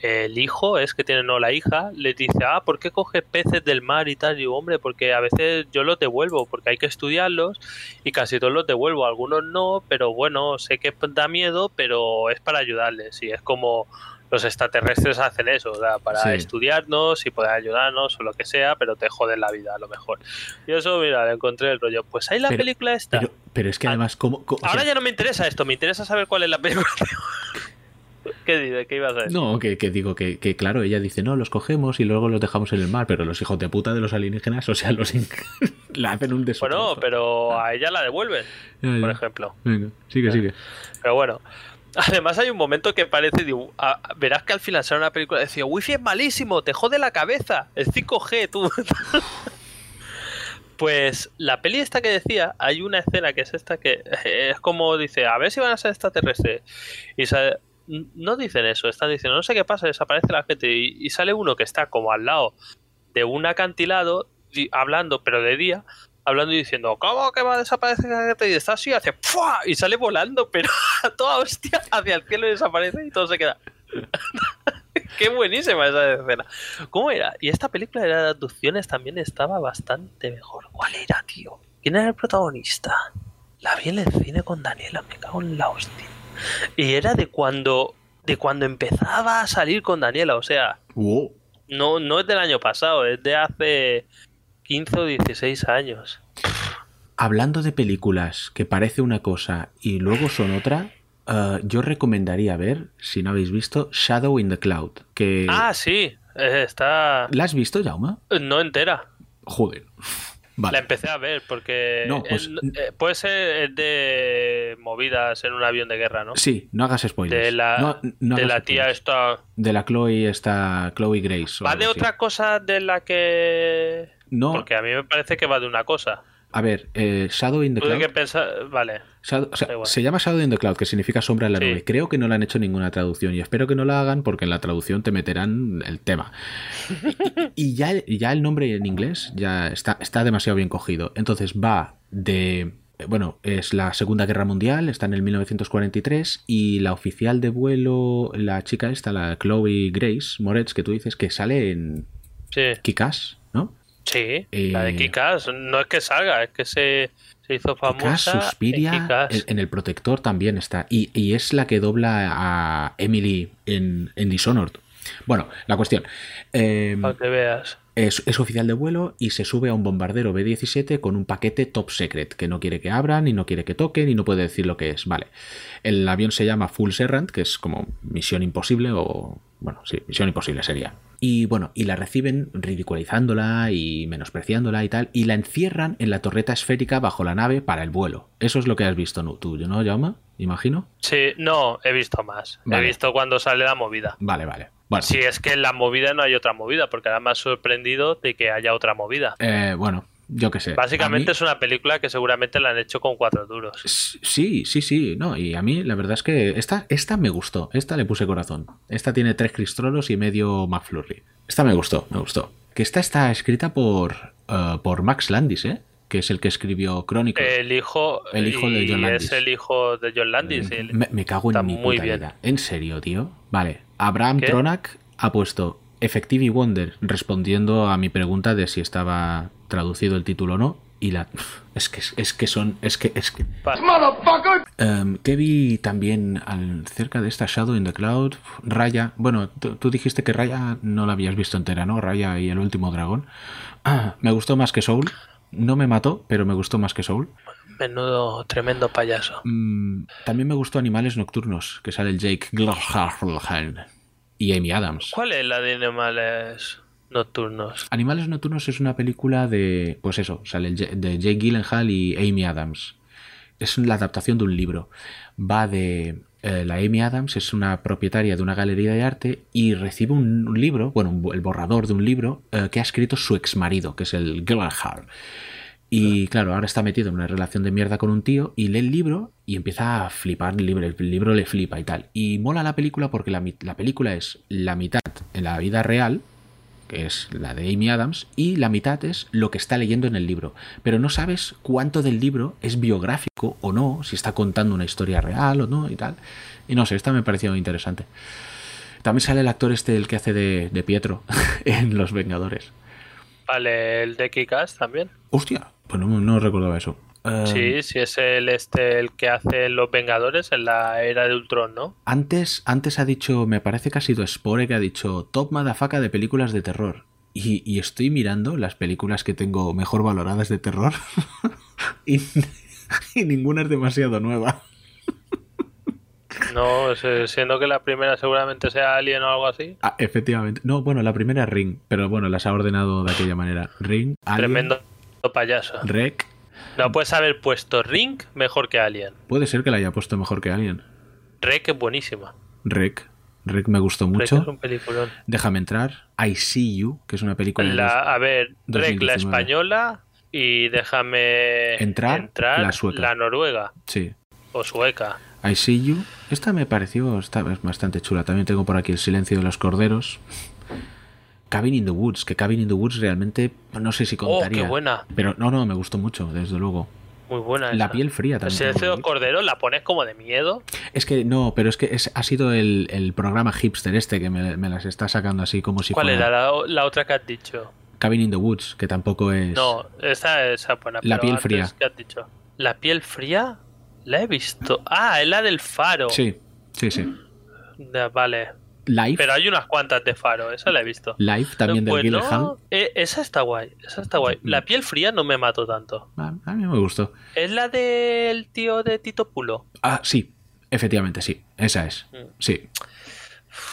el hijo, es que tiene no la hija, le dice, ah, ¿por qué coges peces del mar y tal? Y hombre, porque a veces yo los devuelvo, porque hay que estudiarlos y casi todos los devuelvo, algunos no, pero bueno, sé que da miedo, pero es para ayudarles y es como los extraterrestres hacen eso, para Sí. estudiarnos y poder ayudarnos o lo que sea, pero te joden la vida a lo mejor. Y eso, mira, le encontré el rollo. Pues hay la Pero- película esta. Pero, pero es que Ah, además, ¿cómo, cómo- o Ahora sea, ya no me interesa esto, me interesa saber cuál es la película. (laughs) ¿Qué dices? ¿Qué ibas a decir? No, que, que digo que, que, claro, ella dice, no, los cogemos y luego los dejamos en el mar, pero los hijos de puta de los alienígenas, o sea, los (laughs) la hacen un desastre. Bueno, pero a ella la devuelven, por ejemplo. Venga, sigue, sigue. Pero bueno. Además hay un momento que parece, verás que al sale una película decía, wifi es malísimo, te jode la cabeza, el 5G, tú. (laughs) pues la peli esta que decía, hay una escena que es esta que eh, es como dice, a ver si van a ser extraterrestres. Y sale- no dicen eso, están diciendo, no sé qué pasa, desaparece la gente. Y, sale uno que está como al lado de un acantilado, hablando, pero de día, hablando y diciendo, ¿cómo que va a desaparecer? Y está así, hace ¡fua! y sale volando, pero a (laughs) toda hostia hacia el cielo y desaparece y todo se queda. (laughs) Qué buenísima esa escena. ¿Cómo era? Y esta película de las abducciones también estaba bastante mejor. ¿Cuál era, tío? ¿Quién era el protagonista? La vi en el cine con Daniela, me cago en la hostia. Y era de cuando de cuando empezaba a salir con Daniela, o sea, Wow. no, no es del año pasado, es de hace 15 o 16 años. Hablando de películas que parece una cosa y luego son otra, eh, yo recomendaría ver, si no habéis visto, Shadow in the Cloud. Que... Ah, sí, eh, está ¿La has visto, Jauma? no entera. Joder. Vale. La empecé a ver porque No, pues- es- eh, puede ser de movidas en un avión de guerra, ¿no? Sí, no hagas spoilers. De la, No- no de la tía esta. De la Chloe, esta Chloe Grace. ¿Va de otra cosa de la que.? No, Porque a mí me parece que va de una cosa. a ver, eh, Shadow in the Cloud. que pensar. Vale. Shadow- o sea, se llama Shadow in the Cloud, que significa sombra en la Sí. nube. Creo que no le han hecho ninguna traducción y espero que no la hagan porque en la traducción te meterán el tema. Y, y ya, ya el nombre en inglés ya está, está demasiado bien cogido. Entonces va de... Bueno, es la Segunda Guerra Mundial, está en el 1943 y la oficial de vuelo, la chica esta, la Chloe Grace Moretz, que tú dices que sale en Sí. Kikas, Sí. La de Eh, Kikas. No es que salga, es que se, se hizo Kikas, famosa. en Suspiria, en, en El Protector también está. Y, y es la que dobla a Emily en, en Dishonored. Bueno, la cuestión. eh, Para que veas. es, es oficial de vuelo y se sube a un bombardero B-17 con un paquete top secret que no quiere que abran y no quiere que toquen y no puede decir lo que es. Vale. El avión se llama Full Serrant, que es como misión imposible o... Bueno, sí, misión imposible sería. Y bueno, y la reciben ridiculizándola y menospreciándola y tal, y la encierran en la torreta esférica bajo la nave para el vuelo. Eso es lo que has visto tú, ¿no, Jaume? Imagino. Sí, no, he visto más. Vale. He visto cuando sale la movida. Vale, vale. Bueno, Si es que en la movida no hay otra movida, porque ahora me ha sorprendido de que haya otra movida. eh, bueno yo qué sé. Básicamente mí- es una película que seguramente la han hecho con cuatro duros. Sí, sí, sí, no, y a mí la verdad es que esta, esta me gustó, esta le puse corazón. Esta tiene tres cristrolos y medio McFlurry. Esta me gustó, me gustó. Que esta está escrita por, eh, por Max Landis, ¿eh? Que es el que escribió Chronicles. El hijo, El hijo de John Landis. es el hijo de John Landis. el- me, me cago en mi muy puta bien. vida. ¿En serio, tío? Vale, Abraham ¿Qué? Tronak ha puesto Effective y Wonder respondiendo a mi pregunta de si estaba traducido el título o no. Y la... Es que, es que son... Es que... Es que... ¿Qué vi también al- cerca de esta Shadow in the Cloud? Raya. Bueno, tú, tú dijiste que Raya no la habías visto entera, ¿no? Raya y el último dragón. Ah, me gustó más que Soul. No me mató, pero me gustó más que Soul. Menudo tremendo payaso. Mm, también me gustó Animales Nocturnos, que sale el Jake Gyllenhaal y Amy Adams. ¿Cuál es la de animales nocturnos? Animales Nocturnos es una película de, pues eso, sale el de Jake Gyllenhaal y Amy Adams. Es la adaptación de un libro. Va de eh, la Amy Adams es una propietaria de una galería de arte y recibe un, un libro, bueno, un- el borrador de un libro eh, que ha escrito su ex marido, que es el Gyllenhaal. Y claro, ahora está metido en una relación de mierda con un tío y lee el libro y empieza a flipar el libro, el libro le flipa y tal. Y mola la película porque la película es la mitad en la vida real, que es la de Amy Adams, y la mitad es lo que está leyendo en el libro. Pero no sabes cuánto del libro es biográfico o no, si está contando una historia real o no y tal. Y no sé, esta me pareció interesante. También sale el actor este, el que hace de, de Pietro (laughs) en Los Vengadores. Vale, el de Kikas también. Hostia, pues no, no recordaba eso. Sí, sí es el este el que hace Los Vengadores en la era de Ultron, ¿no? Antes, antes ha dicho, me parece que ha sido Spore que ha dicho top madafaca de películas de terror. Y, y estoy mirando las películas que tengo mejor valoradas de terror (laughs) y, y ninguna es demasiado nueva. No, siendo que la primera seguramente sea Alien o algo así. Ah, efectivamente. No, bueno, la primera es Ring, pero bueno, las ha ordenado de aquella manera. Ring, Alien, Tremendo payaso. Rec. No puedes haber puesto Ring mejor que Alien. Puede ser que la haya puesto mejor que Alien. Rek es buenísima. Rec. Rec me gustó mucho. es un peliculón. Déjame entrar. I See You, que es una película de La, a ver, Rek 2019. la española y déjame Entrar, la sueca. la noruega Sí. o sueca. I See You. Esta me pareció esta es bastante chula. También tengo por aquí El silencio de los corderos. Cabin in the Woods, que Cabin in the Woods realmente no sé si Oh, contaría. qué buena. Pero no, no, me gustó mucho, desde luego. Muy buena. La esa. piel fría también. Si tengo ese por aquí. cordero la pones como de miedo. Es que no, pero es que es- ha sido el, el programa hipster este que me, me las está sacando así como si ¿Cuál fuera era la, la otra que has dicho? Cabin in the Woods, que tampoco es. No, esa es buena. La piel fría. ¿Qué has dicho? ¿La piel fría? La he visto. Ah, es la del faro. Sí, sí, sí. Vale. Live, Pero hay unas cuantas de faro, esa la he visto. Live también del Pues no, eh, esa está guay, esa está guay. La piel fría no me mató tanto. A, a mí me gustó. Es la del tío de Tito Pulo. Ah, sí, efectivamente, sí. Esa es. Mm. Sí.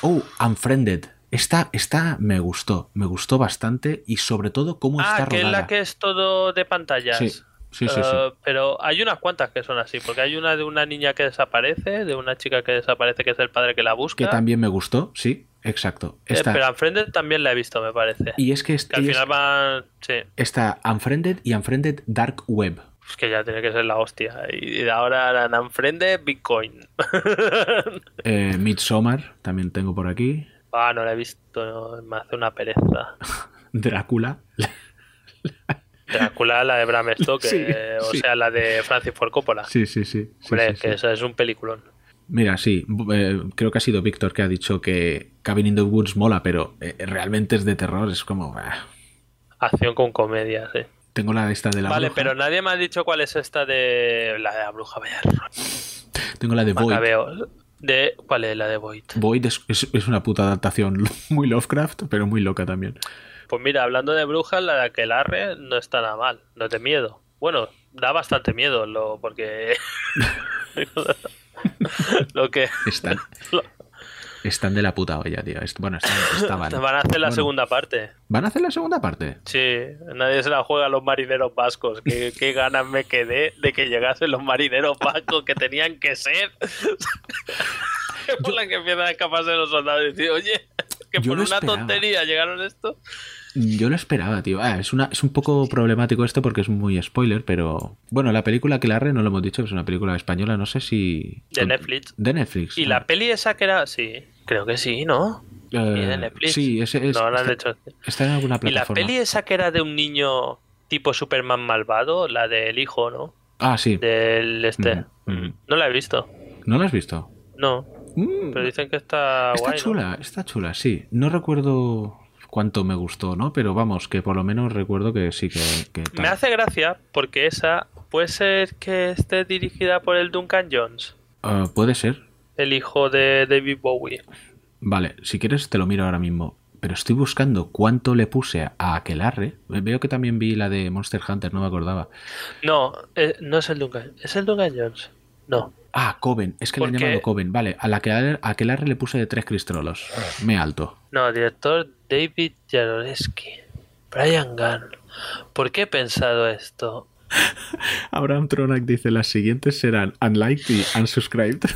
Oh, Unfriended. Esta, esta me gustó, me gustó bastante y sobre todo cómo está Ah, que es rodada. la que es todo de pantallas. Sí, sí, sí, sí. Eh, Pero hay unas cuantas que son así, porque hay una de una niña que desaparece, de una chica que desaparece que es el padre que la busca. Que también me gustó, sí, exacto. Eh, Esta, pero Unfriended también la he visto, me parece. y es que, es- que al es- final van... Sí, está Unfriended y Unfriended Dark Web. es que ya tiene que ser la hostia. Y ahora eran Unfriended, Bitcoin. (laughs) Eh, Midsommar, también tengo por aquí. ah, no la he visto, no, me hace una pereza. (laughs) Drácula. (laughs) Drácula, la de Bram Stoker, Sí, eh, o sí. sea, la de Francis Ford Coppola. Sí, sí, sí. sí, Hombre, sí, que es un peliculón. Mira, sí, eh, creo que ha sido Víctor que ha dicho que Cabin in the Woods mola, pero eh, realmente es de terror, es como... Acción con comedia, sí. Tengo la esta de la vale, bruja, pero nadie me ha dicho cuál es esta de la de la bruja Bear. tengo la de Void. De, ¿Cuál es la de Void? Void es, es- es una puta adaptación (laughs) muy Lovecraft, pero muy loca también. Pues mira, hablando de brujas, la de Aquelarre no está nada mal, no de miedo. Bueno, da bastante miedo, lo, porque... (laughs) lo que... Están, (laughs) lo- están de la puta olla, tío. Bueno, están, estaban. (laughs) van a hacer la Bueno, segunda parte. ¿Van a hacer la segunda parte? Sí, nadie se la juega a los marineros vascos. ¿Qué, qué ganas me quedé de que llegasen los marineros vascos que tenían que ser? que por la que empiezan a escaparse los soldados y decir, oye, que Yo por una esperaba. tontería llegaron esto. Yo lo esperaba, tío. Ah, es, una, es un poco problemático esto porque es muy spoiler, pero... Bueno, la película que no lo hemos dicho, es una película española, no sé si... De Netflix. De Netflix. Y ah. la peli esa que era, sí, creo que sí, ¿no? Eh, ¿Y de Netflix? Sí, ese es, no, la han está, hecho. está en alguna Y la plataforma. peli esa que era de un niño tipo Superman malvado, la del hijo, ¿no? Ah, sí. Del este. Mm, mm. No la he visto. ¿No lo has visto? No. Mm, Pero dicen que está, está guay. ¿no? chula, está chula, sí. No recuerdo cuánto me gustó, ¿no? Pero vamos, que por lo menos recuerdo que sí que... Me hace gracia porque esa puede ser que esté dirigida por el Duncan Jones, Ah, Puede ser. el hijo de David Bowie. Vale, si quieres te lo miro ahora mismo. Pero estoy buscando cuánto le puse a Aquelarre. Veo que también vi la de Monster Hunter, no me acordaba. No, eh, no es el Duncan. ¿Es el Duncan Jones? No. Ah, Coven, es que le han llamado Coven. Vale, a la que a Aquelarre le puse de tres cristrolos. Me alto. No, director David Jaroleski. Brian Gunn. ¿Por qué he pensado esto? (laughs) Abraham Tronak dice: las siguientes serán Unliked y Unsubscribed. (laughs)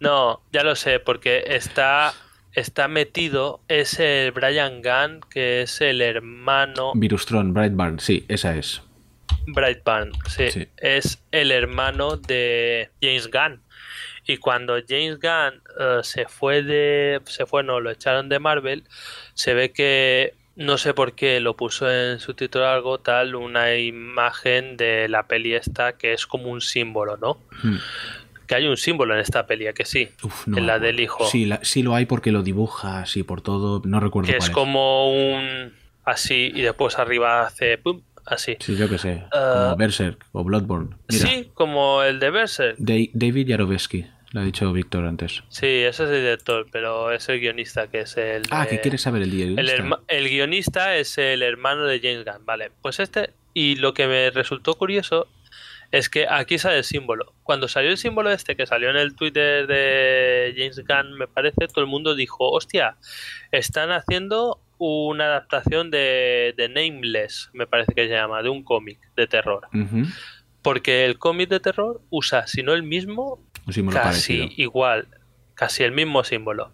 No, ya lo sé, porque está, está metido, es el Brian Gunn, que es el hermano Virustron, Brightburn, sí, esa es. Brightburn, sí, Sí. es el hermano de James Gunn. Y cuando James Gunn eh, se fue de. Se fue, no, lo echaron de Marvel. Se ve que. No sé por qué lo puso en su título algo tal, una imagen de la peli esta que es como un símbolo, ¿no? Hmm. Que hay un símbolo en esta peli, ¿a que sí. Uf, no en la del hijo. Sí, la- sí lo hay porque lo dibuja así por todo. No recuerdo que cuál es es. como un. Así, y después arriba hace. ¡Pum! Así. Sí, yo que sé. Ah. como Berserk o Bloodborne. Mira, Sí, como el de Berserk. Da- David Yarovesky, lo ha dicho Víctor antes. Sí, ese es el director, pero es el guionista que es el. Ah, de- que quieres saber el día. El, el guionista es el hermano de James Gunn, vale. Pues este, y lo que me resultó curioso es que aquí sale el símbolo. Cuando salió el símbolo este, que salió en el Twitter de James Gunn, me parece, todo el mundo dijo, hostia, están haciendo una adaptación de, de Nameless, me parece que se llama, de un cómic de terror. Porque el cómic de terror usa, si no el mismo, casi parecido. igual, casi el mismo símbolo.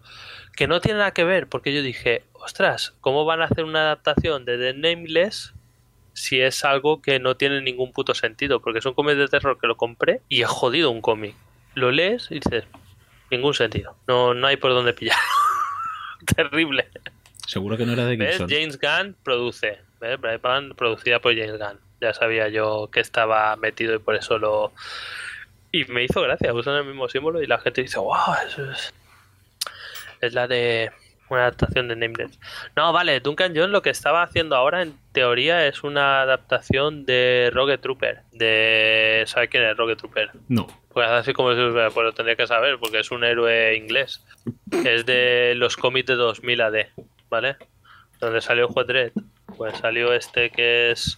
Que no tiene nada que ver, porque yo dije, ostras, ¿cómo van a hacer una adaptación de The Nameless si es algo que no tiene ningún puto sentido? Porque es un cómic de terror que lo compré y es jodido un cómic. Lo lees y dices, ningún sentido. No, no hay por dónde pillar. (laughs) terrible. Seguro que no era de ¿Ves? Gibson. James Gunn produce. ¿Ves? Brightburn producida por James Gunn. Ya sabía yo que estaba metido y por eso lo. Y me hizo gracia, usan el mismo símbolo y la gente dice, wow, eso es. Es la de una adaptación de Nameless. No, vale, Duncan Jones lo que estaba haciendo ahora en teoría es una adaptación de Rogue Trooper. De. ¿Sabes quién es Rogue Trooper? No. Pues así como si pues lo tendría que saber, porque es un héroe inglés. Es de los cómics de 2000 AD, ¿vale? Donde salió Juez Dredd. Pues salió este que es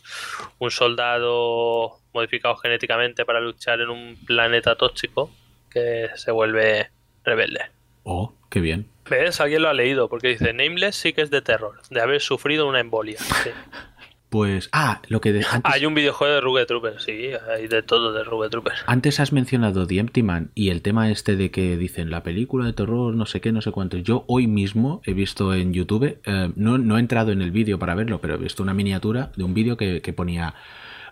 un soldado modificado genéticamente para luchar en un planeta tóxico que se vuelve rebelde. Oh, qué bien. ¿Ves? Alguien lo ha leído porque dice Nameless sí que es de terror, de haber sufrido una embolia. Sí. (laughs) Pues. Ah, lo que de- (laughs) antes, Hay un videojuego de Ruge Trooper, sí, hay de todo de Ruge Trooper. antes has mencionado The Empty Man y el tema este de que dicen la película de terror, no sé qué, no sé cuánto. Yo hoy mismo he visto en YouTube, eh, no, no he entrado en el vídeo para verlo, pero he visto una miniatura de un vídeo que, que ponía.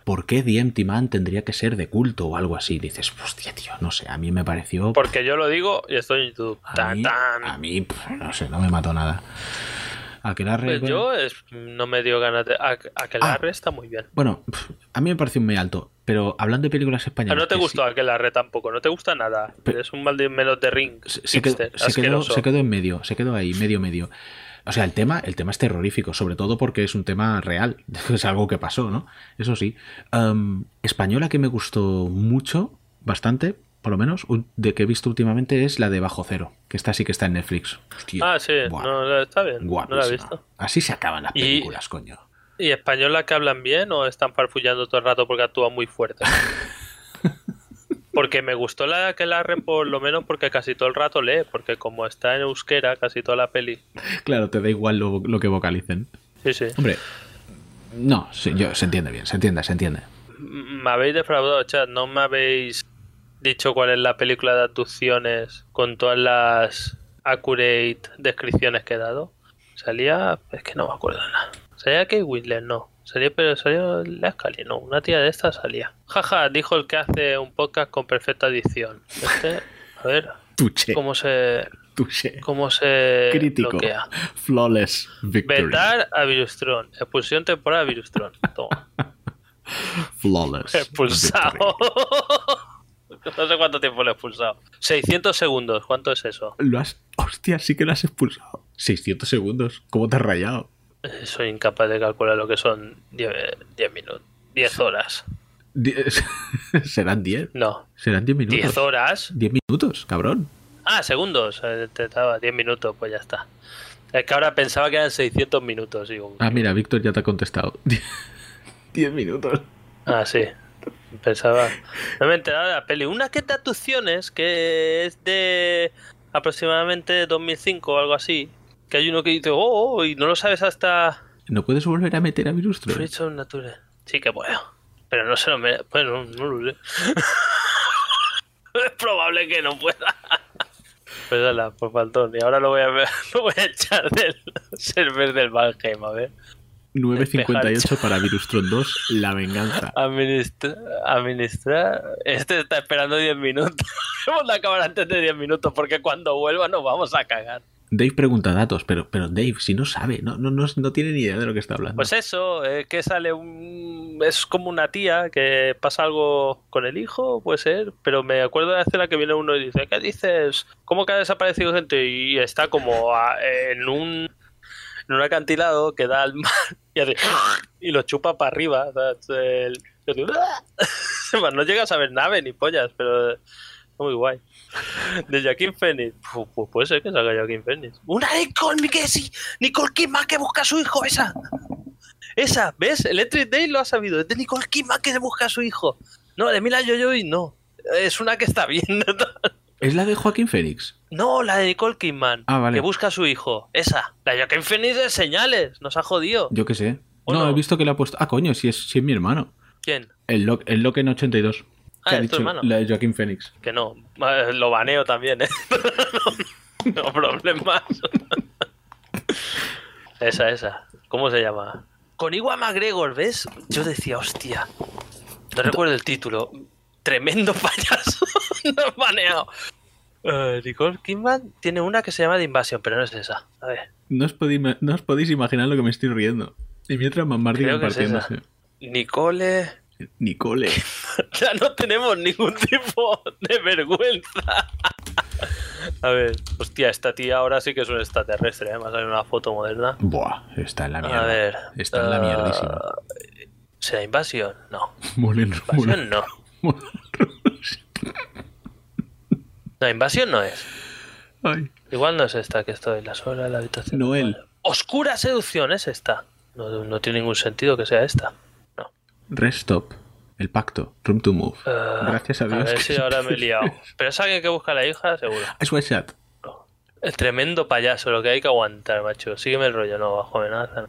¿Por qué The Empty Man tendría que ser de culto o algo así? Dices, hostia, tío, no sé, a mí me pareció. Porque yo lo digo y estoy en YouTube. A Tan, mí, tan. a mí, pf, no sé, no me mató nada. Aquelarre, Pues yo es- no me dio ganas de. Aquelarre Ah. está muy bien. Bueno, a mí me pareció muy alto, pero hablando de películas españolas. no te gustó sí- Aquelarre tampoco, no te gusta nada. Pero- es un mal de menos de ring. se, se quedó, se, quedó, se quedó en medio, se quedó ahí, medio, medio. O sea, el tema, el tema es terrorífico, sobre todo porque es un tema real, (laughs) es algo que pasó, ¿no? Eso sí. Am, española que me gustó mucho, bastante, por lo menos, de que he visto últimamente es la de Bajo Cero, que esta sí que está en Netflix. Hostia, Ah, sí, no, está bien. No la he guapísima. visto. Así se acaban las Y- películas, coño. ¿Y española que hablan bien o están farfullando todo el rato porque actúan muy fuerte? (laughs) Porque me gustó la de Aquelarre por lo menos porque casi todo el rato lee, porque como está en euskera casi toda la peli. Claro, te da igual lo, lo que vocalicen. Sí, sí. Hombre, no, sí, yo, se entiende bien, se entiende, se entiende. Me habéis defraudado, chat. No me habéis dicho cuál es la película de abducciones con todas las accurate descripciones que he dado. Salía. Es que no me acuerdo nada. Salía Kate Winslet, no. Salía, pero salió la Scully, no. Una tía de estas salía. Jaja, dijo el que hace un podcast con perfecta edición. Este, a ver, Tuche, cómo se. tuche. cómo se Crítico. bloquea. Flawless victory. Vetar a Virustrón. Expulsión temporal a Virustrón. Toma. (laughs) Flawless. Expulsado. (laughs) (laughs) no sé cuánto tiempo lo he expulsado. 600 segundos. ¿Cuánto es eso? Lo has. Hostia, sí que lo has expulsado. 600 segundos. ¿Cómo te has rayado? Eh, Soy incapaz de calcular lo que son 10, 10 minutos. 10 horas. (laughs) Serán 10. No. Serán 10 minutos. 10 horas. 10 minutos, cabrón. Ah, segundos. Eh, Te estaba 10 minutos, pues ya está. Es que ahora pensaba que eran 600 minutos. Digo, Ah, mira, Víctor ya te ha contestado. (laughs) 10 minutos. Ah, sí. Pensaba. No me he enterado de la peli. Una que de actuaciones que es de aproximadamente 2005 o algo así. Que hay uno que dice, oh, oh, y no lo sabes hasta. ¿No puedes volver a meter a Virustro? Nature. Sí que puedo. Pero no se lo me. Bueno, no lo sé. (laughs) es probable que no pueda. Pues ala, por faltón. Y ahora lo voy a ver, (laughs) lo voy a echar del (laughs) server del Valheim, a ver. 9.58 para Virustron 2, La Venganza. Administra, administrar. Este está esperando 10 minutos. (laughs) Hemos de acabar antes de 10 minutos porque cuando vuelva nos vamos a cagar. Dave pregunta datos, pero, pero Dave, si no sabe, no, no, no, no tiene ni idea de lo que está hablando. Pues eso, es que sale un. Es como una tía que pasa algo con el hijo, puede ser. Pero me acuerdo de la escena que viene uno y dice: ¿Qué dices? ¿Cómo que ha desaparecido gente? Y está como a- en un. En un acantilado que da al mar (laughs) y hace. Y lo chupa para arriba. (laughs) no llegas a ver nave ni pollas, pero. Muy guay. De Joaquín Phoenix. Pu- Pues puede ser que salga Joaquín Phoenix. ¡Una Nicole Mikesi! ¡Nicole Kidman que busca a su hijo! ¡Esa! Esa, ¿ves? Electric Day lo ha sabido. Es de Nicole Kidman que busca a su hijo. No, de Mila Jojoy no. Es una que está bien. (laughs) ¿Es la de Joaquín Félix? No, la de Nicole Kidman. Ah, vale. Que busca a su hijo. Esa. La de Joaquin Phoenix de señales. Nos ha jodido. Yo qué sé. ¿O No, no? he visto que le ha puesto. Ah, coño, si es, si es mi hermano. ¿Quién? El, Lo- el Loken 82. Ah, es tu dicho hermano. la de Joaquín Phoenix. Que no. Eh, Lo baneo también, ¿eh? (laughs) no, no problemas. (laughs) esa, esa. ¿Cómo se llama? Con Iwan McGregor, ¿ves? Yo decía, hostia. No recuerdo el título. Tremendo (laughs) payaso. no he baneado. Eh, Nicole Kidman tiene una que se llama de invasión, pero no es esa. A ver. No os, podéis, no os podéis imaginar lo que me estoy riendo. Y mientras Creo que es. Nicole. Nicole. (laughs) Ya no tenemos ningún tipo de vergüenza. A ver, hostia, esta tía ahora sí que es un extraterrestre, ¿eh? Ha salido una foto moderna. Buah, está en la mierda. A ver. Está en la eh, mierdísima. ¿Será invasión? No. (laughs) Moulin- Invasión no. (laughs) No, invasión no es. Ay. Igual no es esta que estoy en la sola de la habitación. Noel. Oscura seducción es esta. No, no tiene ningún sentido que sea esta. No. Rest Stop. El pacto. Room to Move. Eh, Gracias a Dios. ver que si ahora me he liado. Pero es alguien que busca a la hija, seguro. Es Shot. El tremendo payaso, lo que hay que aguantar, macho. Sígueme el rollo, no, bajo amenaza.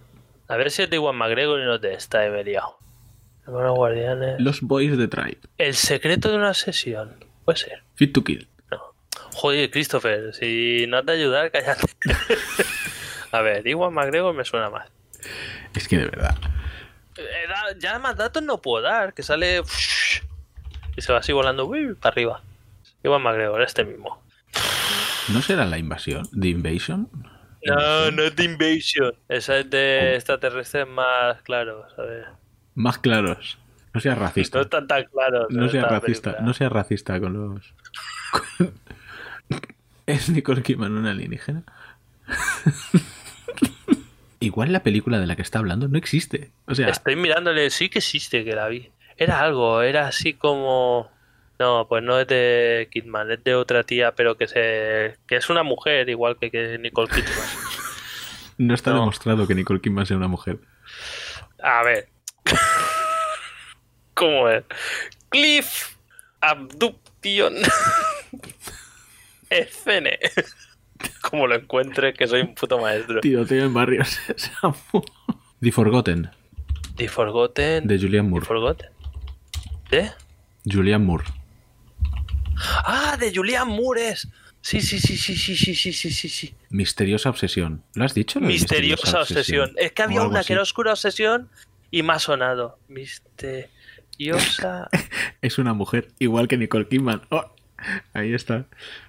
A ver si es de Iwan McGregor y no te está, me he liado. Hermanos guardianes. Los Boys de Tribe. El secreto de una sesión. Puede ser. Fit to Kill. Joder, Christopher, si no te ayudar, cállate. (laughs) a ver, Iwan McGregor me suena más. Es que de verdad. Eh, ya más datos no puedo dar, que sale. Y se va así volando para arriba. Iwan McGregor, este mismo. ¿No será la invasión? ¿The Invasion? No, no es de Invasion. Esa es de extraterrestres más claros, a ver. Más claros. No seas racista. No están tan claros. No seas racista. película. No seas racista con los. con- (laughs) ¿Es Nicole Kidman una alienígena? (laughs) Igual la película de la que está hablando no existe. O sea, Estoy mirándole, sí que existe que la vi. Era algo, era así como. No, pues no es de Kidman, es de otra tía, pero que se que es una mujer igual que, que Nicole Kidman. (laughs) no está no. demostrado que Nicole Kidman sea una mujer. A ver. (laughs) ¿Cómo es? Cliff Abduction. (laughs) Escene. (laughs) Como lo encuentre, que soy un puto maestro. Tiroteo en barrios. Samu. The Forgotten, The Forgotten. de Julianne The Moore. Forgotten. ¿De? Julianne Moore. Ah, de Julian Moore es. Sí, sí, sí, sí, sí, sí, sí, sí, sí, sí. Misteriosa obsesión. ¿Lo has dicho? lo Misteriosa obsesión. Es que había una así. que era oscura obsesión y ha sonado. Misteriosa. (laughs) Es una mujer, igual que Nicole Kidman. Oh, ahí está.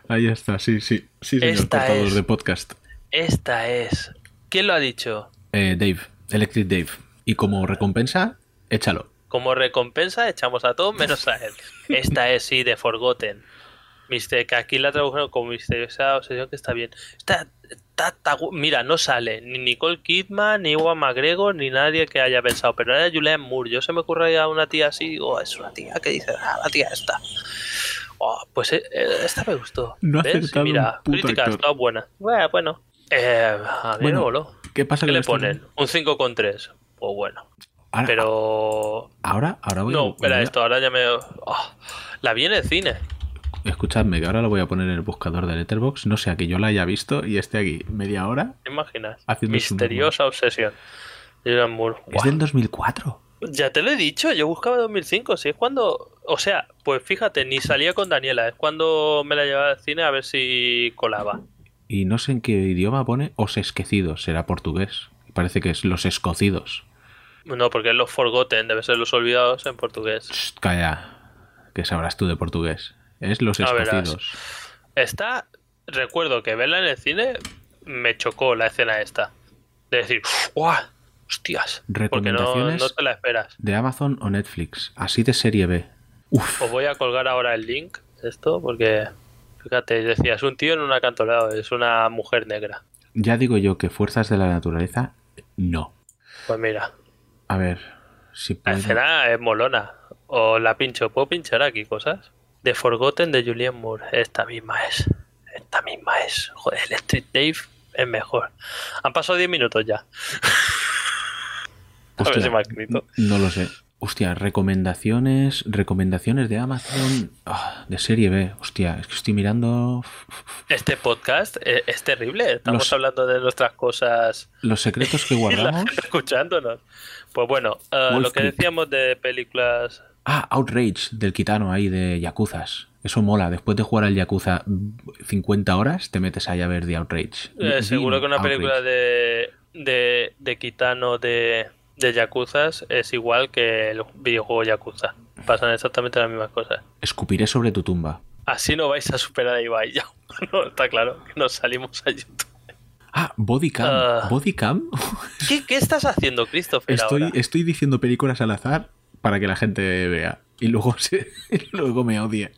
Ahí está. Sí, sí. Sí, señor Esta es. de podcast. Esta es. ¿Quién lo ha dicho? Eh, Dave. Electric Dave. Y como recompensa, échalo. Como recompensa echamos a todos menos a él. Esta es, sí, de Forgotten. Mister, que aquí la tradujeron como misteriosa obsesión, que está bien. Está, está- está gu- mira, no sale ni Nicole Kidman, ni Iwan McGregor, ni nadie que haya pensado. Pero era Julianne Moore. Yo se me ocurre a una tía así, digo, es una tía que dice, ah, la tía esta. Oh, pues eh, eh, esta me gustó. No ¿Ves? Mira, actor. todas buenas. Bueno, bueno. Eh, a mí Bueno, me voló. ¿Qué pasa ¿Qué le ponen? Un 5,3. Pues bueno. Ahora, Pero ahora, ahora voy no, espera esto, ahora ya me. Ah, la vi en el cine. Escuchadme, que ahora lo voy a poner en el buscador de Letterboxd. No sea que yo la haya visto y esté aquí media hora. ¿Te imaginas? Misteriosa obsesión. Julian Moore. Es del 2004. Ya te lo he dicho, yo buscaba 2005. Si es cuando. O sea, pues fíjate, ni salía con Daniela. Es cuando me la llevaba al cine a ver si colaba. Y no sé en qué idioma pone os esquecidos. Será portugués. Parece que es los escocidos. No, porque es los Forgotten, debe ser los olvidados en portugués. Shh, calla. Que sabrás tú de portugués. Es los escocidos. Esta, recuerdo que verla en el cine me chocó la escena esta. De decir, ¡guau! ¡Hostias! Porque no, Recomendaciones. no te la esperas. De Amazon o Netflix. Así de serie B. Uf. Os voy a colgar ahora el link esto porque, fíjate, decía, es un tío en un acantilado, es una mujer negra. Ya digo yo que fuerzas de la naturaleza, no. Pues mira, A ver, si la escena es molona. O la pincho, ¿puedo pinchar aquí cosas? The Forgotten de Julian Moore. Esta misma es. Esta misma es. Joder, el Street Dave es mejor. Han pasado 10 minutos ya. (laughs) A ver si me ha escrito. No lo sé. Hostia, recomendaciones, recomendaciones de Amazon, ah, de serie B. Hostia, es que estoy mirando Este podcast es, es terrible. Estamos Los- hablando de nuestras cosas los secretos que (laughs) guardamos. escuchándonos. Pues bueno, eh, lo que decíamos de películas Ah, Outrage del Kitano ahí de Yakuzas. Eso mola. Después de jugar al Yakuza 50 horas, te metes ahí a ver The Outrage. Eh, Vi seguro que una Outrage. película de, de, de Kitano de, de Yakuzas es igual que el videojuego Yakuza. Pasan exactamente las mismas cosas. Escupiré sobre tu tumba. Así no vais a superar a Ibai ya. (laughs) No, está claro que nos salimos a YouTube. Ah, Bodycam. Ah. Bodycam. ¿Qué, qué estás haciendo, Christopher? Estoy, ahora? estoy diciendo películas al azar para que la gente vea. Y luego, (laughs) se, y luego me odie.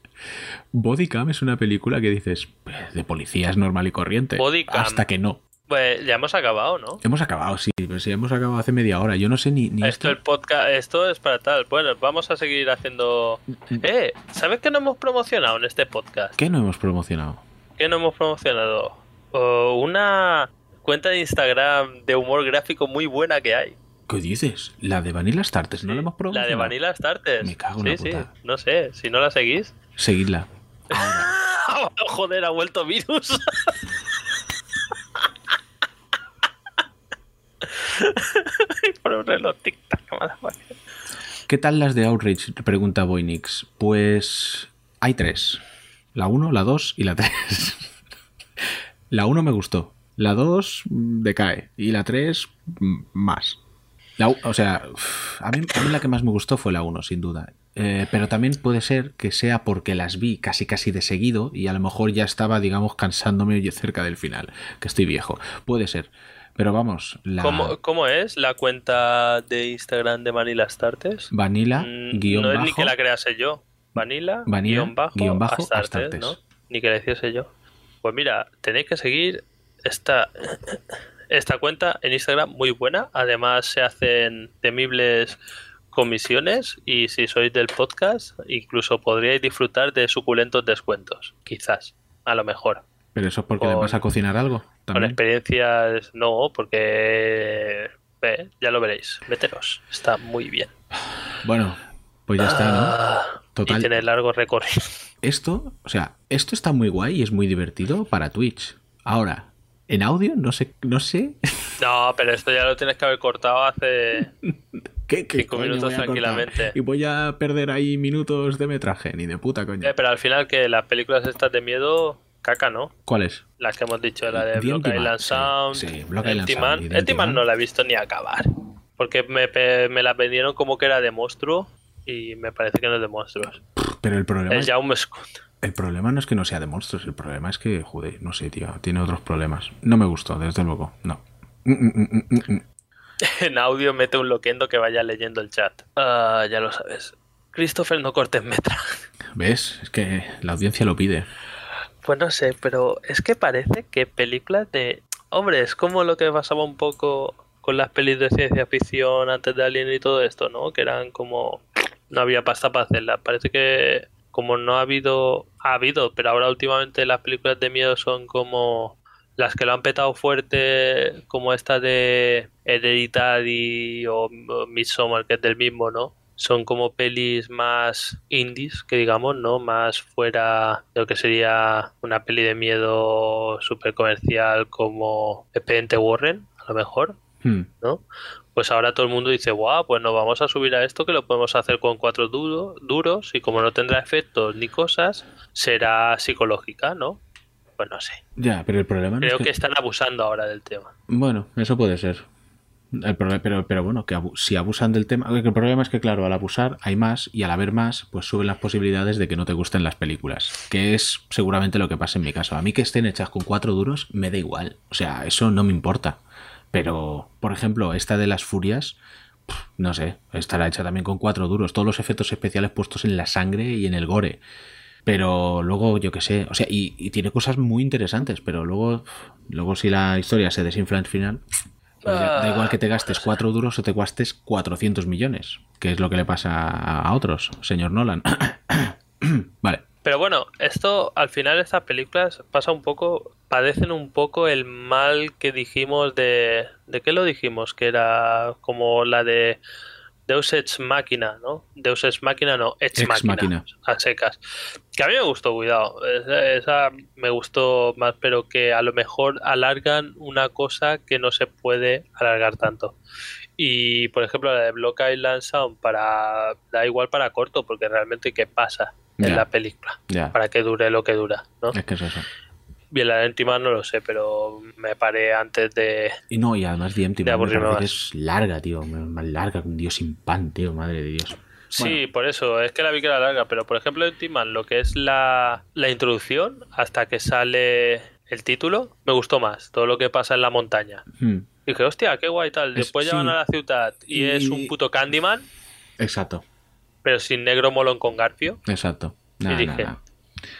Bodycam es una película que dices "Eh, de policías normal y corriente. Bodycam. Hasta que no. Pues ya hemos acabado, ¿no? Hemos acabado, sí, pero sí, hemos acabado hace media hora. Yo no sé ni, ni Esto el podcast, esto es para tal. Bueno, vamos a seguir haciendo. Eh, ¿sabes qué no hemos promocionado en este podcast? ¿Qué no hemos promocionado? ¿Qué no hemos promocionado? Oh, una cuenta de Instagram de humor gráfico muy buena que hay. ¿Qué dices? La de Vanilla Starters, ¿no la hemos La promocionado? de Vanilla Starters. Me cago en sí, la sí. puta. No sé, si no la seguís. Seguidla. (laughs) Joder, ha vuelto virus. (laughs) Por un reloj tic-tac. ¿Qué tal las de Outrage? Pregunta Boynix. Pues hay tres. La 1, la 2 y la 3. (laughs) la 1 me gustó. La 2 mm, decae. Y la 3 mm, más. La o sea, a mí, a mí la que más me gustó fue la 1, sin duda. Eh, pero también puede ser que sea porque las vi casi casi de seguido y a lo mejor ya estaba, digamos, cansándome cerca del final, que estoy viejo. Puede ser. Pero vamos, la ¿Cómo, cómo es la cuenta de Instagram de Manila Starters? Vanilla, Mm, guion no es bajo, ni que la crease yo. Vanilla, Vanilla, guion bajo, guion bajo, Astartes, Astartes. ¿no? Ni que la hiciese yo. Pues mira, tenéis que seguir esta, esta cuenta en Instagram muy buena. Además se hacen temibles comisiones y si sois del podcast incluso podríais disfrutar de suculentos descuentos. Quizás, a lo mejor. Pero eso es porque le Con- vas a cocinar algo. Con También. experiencias no, porque eh, ya lo veréis. Meteros, está muy bien. Bueno, pues ya está, ¿no? Ah, Total. Y tiene largo recorrido. Esto, o sea, esto está muy guay y es muy divertido para Twitch. Ahora, en audio, no sé, no sé. No, pero esto ya lo tienes que haber cortado hace. (laughs) ¿Qué, qué Cinco coño minutos voy a cortar? tranquilamente. Y voy a perder ahí minutos de metraje, ni de puta coña. Eh, pero al final que las películas estas de miedo, caca, ¿no? ¿Cuál es? Las que hemos dicho, la de Block Island sí, Sound, sí, Block Island Sound no la he visto ni acabar. Porque me, me la vendieron como que era de monstruo y me parece que no es de monstruos. Pero el problema, El es, Jaume Scott. El problema no es que no sea de monstruos, el problema es que, joder, no sé, tío, tiene otros problemas. No me gustó, desde luego, no. Mm, mm, mm. (laughs) En audio mete un loquendo que vaya leyendo el chat. Ah, ya lo sabes. Christopher, no cortes metra. (laughs) ¿Ves? Es que la audiencia lo pide. Pues no sé, pero es que parece que películas de... Hombre, es como lo que pasaba un poco con las pelis de ciencia ficción antes de Alien y todo esto, ¿no? Que eran como... No había pasta para hacerlas. Parece que como no ha habido... Ha habido, pero ahora últimamente las películas de miedo son como... Las que lo han petado fuerte, como esta de Hereditary o, Midsommar, que es del mismo, ¿no? Son como pelis más indies, que digamos, ¿no? Más fuera de lo que sería una peli de miedo súper comercial como Expediente Warren, a lo mejor, Hmm. ¿no? Pues ahora todo el mundo dice, guau, pues nos vamos a subir a esto que lo podemos hacer con cuatro duro- duros y como no tendrá efectos ni cosas, será psicológica, ¿no? Pues no sé. Ya, pero el problema no Creo es que están abusando ahora del tema. Bueno, eso puede ser. El problema, pero, pero bueno, que abu- si abusan del tema. El problema es que, claro, al abusar hay más y al haber más, pues suben las posibilidades de que no te gusten las películas. Que es seguramente lo que pasa en mi caso. A mí que estén hechas con cuatro duros me da igual. O sea, eso no me importa. Pero, por ejemplo, esta de las furias, no sé, estará hecha también con cuatro duros. Todos los efectos especiales puestos en la sangre y en el gore. Pero luego, yo qué sé, o sea, y, tiene cosas muy interesantes, pero luego, luego si la historia se desinfla al final, pues da igual que te gastes cuatro duros o te gastes 400 millones, que es lo que le pasa a otros, señor Nolan. (coughs) vale, Pero bueno, esto al final estas películas pasa un poco, padecen un poco el mal que dijimos de, ¿de qué lo dijimos? Que era como la de Deus Ex Máquina, ¿no? Deus Ex Máquina no, Ex, Ex Máquina, Machina. a secas. Que a mí me gustó, cuidado, esa, esa me gustó más, pero que a lo mejor alargan una cosa que no se puede alargar tanto. Y por ejemplo la de Block Island Sound para da igual para corto porque realmente qué pasa en Ya. la película para que dure lo que dura, ¿no? es que es eso. Bien, la de Empty-Man no lo sé, pero me paré antes de... Y no, y además Empty De Man me aburrirme parece que más. es larga, tío, más larga que un dios sin pan, tío, madre de Dios. Sí, por eso, es que la vi que era larga, pero por ejemplo en Timan, lo que es la, la introducción hasta que sale el título, me gustó más, todo lo que pasa en la montaña. Hmm, Dije, hostia, qué guay tal. Es- Después ya sí. van a la ciudad y, Y- es un puto Candyman, Exacto, pero sin negro molón con Garfio. exacto. Y dije,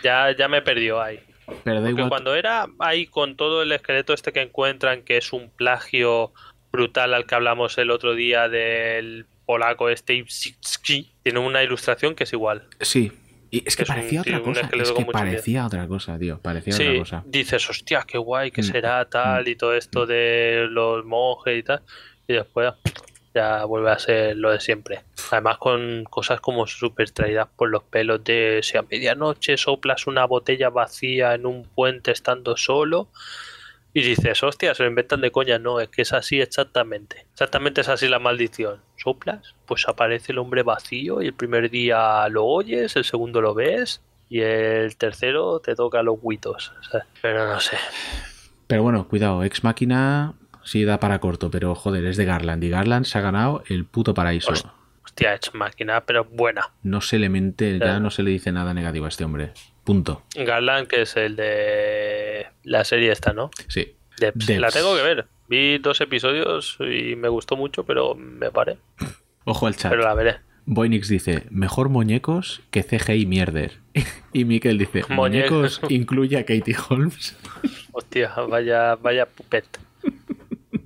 ya, ya me perdió ahí. Pero Porque igual. cuando era ahí con todo el esqueleto este que encuentran, que es un plagio brutal al que hablamos el otro día del polaco este tiene una ilustración que es igual. Sí. Y es que Es parecía otra cosa. Es que miedo. parecía otra cosa, tío. Parecía otra cosa. dices, hostia, qué guay, que Mm. será tal y todo esto de los monjes y tal. Y después ya vuelve a ser lo de siempre. Además con cosas como súper traídas por los pelos de si a medianoche soplas una botella vacía en un puente estando solo. Y dices, hostia, se lo inventan de coña. No, es que es así exactamente. Exactamente es así la maldición. Soplas, pues aparece el hombre vacío y el primer día lo oyes, el segundo lo ves y el tercero te toca los huitos. ¿sabes? Pero no sé. Pero bueno, cuidado. Ex Máquina sí da para corto, pero joder, es de Garland. Y Garland se ha ganado el puto paraíso. Host- Hostia, es máquina, pero buena. No se le mente, ya no se le dice nada negativo a este hombre. Punto. Garland, que es el de la serie esta, ¿no? Sí. Debs. Debs. La tengo que ver. Vi dos episodios y me gustó mucho, pero me paré. Ojo al chat. Pero la veré. Boynix dice, mejor muñecos que CGI mierder. (laughs) y Mikel dice, Muñecos. muñecos incluye a Katie Holmes. Hostia, vaya, vaya pupet.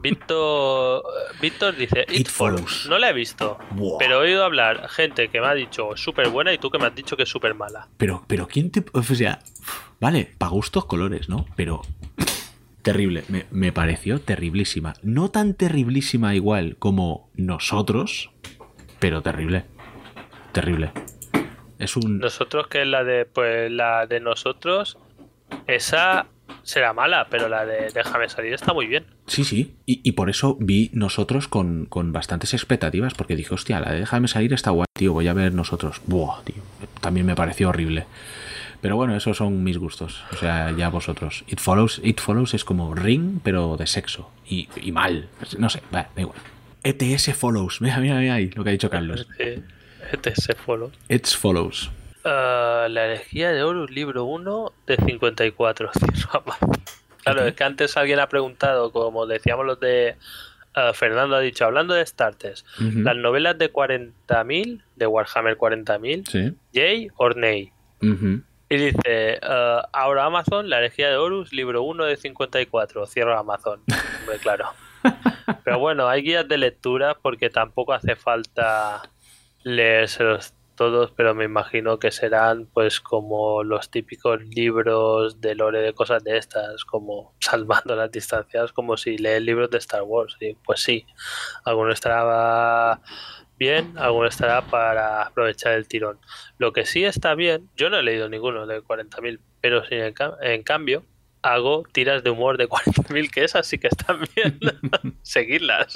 Víctor, Víctor dice It It, follows. Follows. No la he visto, pero he oído hablar gente que me ha dicho súper buena y tú que me has dicho que es súper mala. Pero, pero ¿quién te...? O sea, vale, para gustos colores, ¿no? Pero... (laughs) Terrible, me, me pareció terriblísima. No tan terriblísima igual como nosotros, pero terrible. Terrible. Es un... Nosotros que es la de pues la de nosotros esa será mala, pero la de déjame salir está muy bien. Sí, sí. Y, y por eso vi nosotros con, con bastantes expectativas, porque dije, hostia, la de déjame salir está guay, tío, voy a ver nosotros. Buah, tío. También me pareció horrible. Pero bueno, esos son mis gustos. O sea, ya vosotros. It Follows, It Follows es como Ring, pero de sexo. Y, y mal. No sé, va, da igual. ETS Follows. (laughs) Mira, mira, mira ahí lo que ha dicho Carlos. Sí, este se follow. It's Follows. Ah, la herejía de Horus, libro 1 de 54. Cierro Amazon. Claro, es que antes alguien ha preguntado, como decíamos los de. ah, Fernando ha dicho, hablando de starters, las novelas de 40.000, de Warhammer 40.000, Sí. Jay or Nay. Ujú. Y dice, ah, ahora Amazon, la herejía de Horus, libro 1 de 54. Cierro Amazon. (laughs) Claro. Pero bueno, hay guías de lectura porque tampoco hace falta leérselos todos, pero me imagino que serán pues como los típicos libros de lore de cosas de estas, como (laughs) salvando las distancias, como si lees libros de Star Wars. Y pues sí, alguno estará bien, alguno estará para aprovechar el tirón. Lo que sí está bien, yo no he leído ninguno de 40.000, pero sí, en, en cambio hago tiras de humor de 40.000, que esas sí que están bien. (laughs) (laughs) Seguirlas.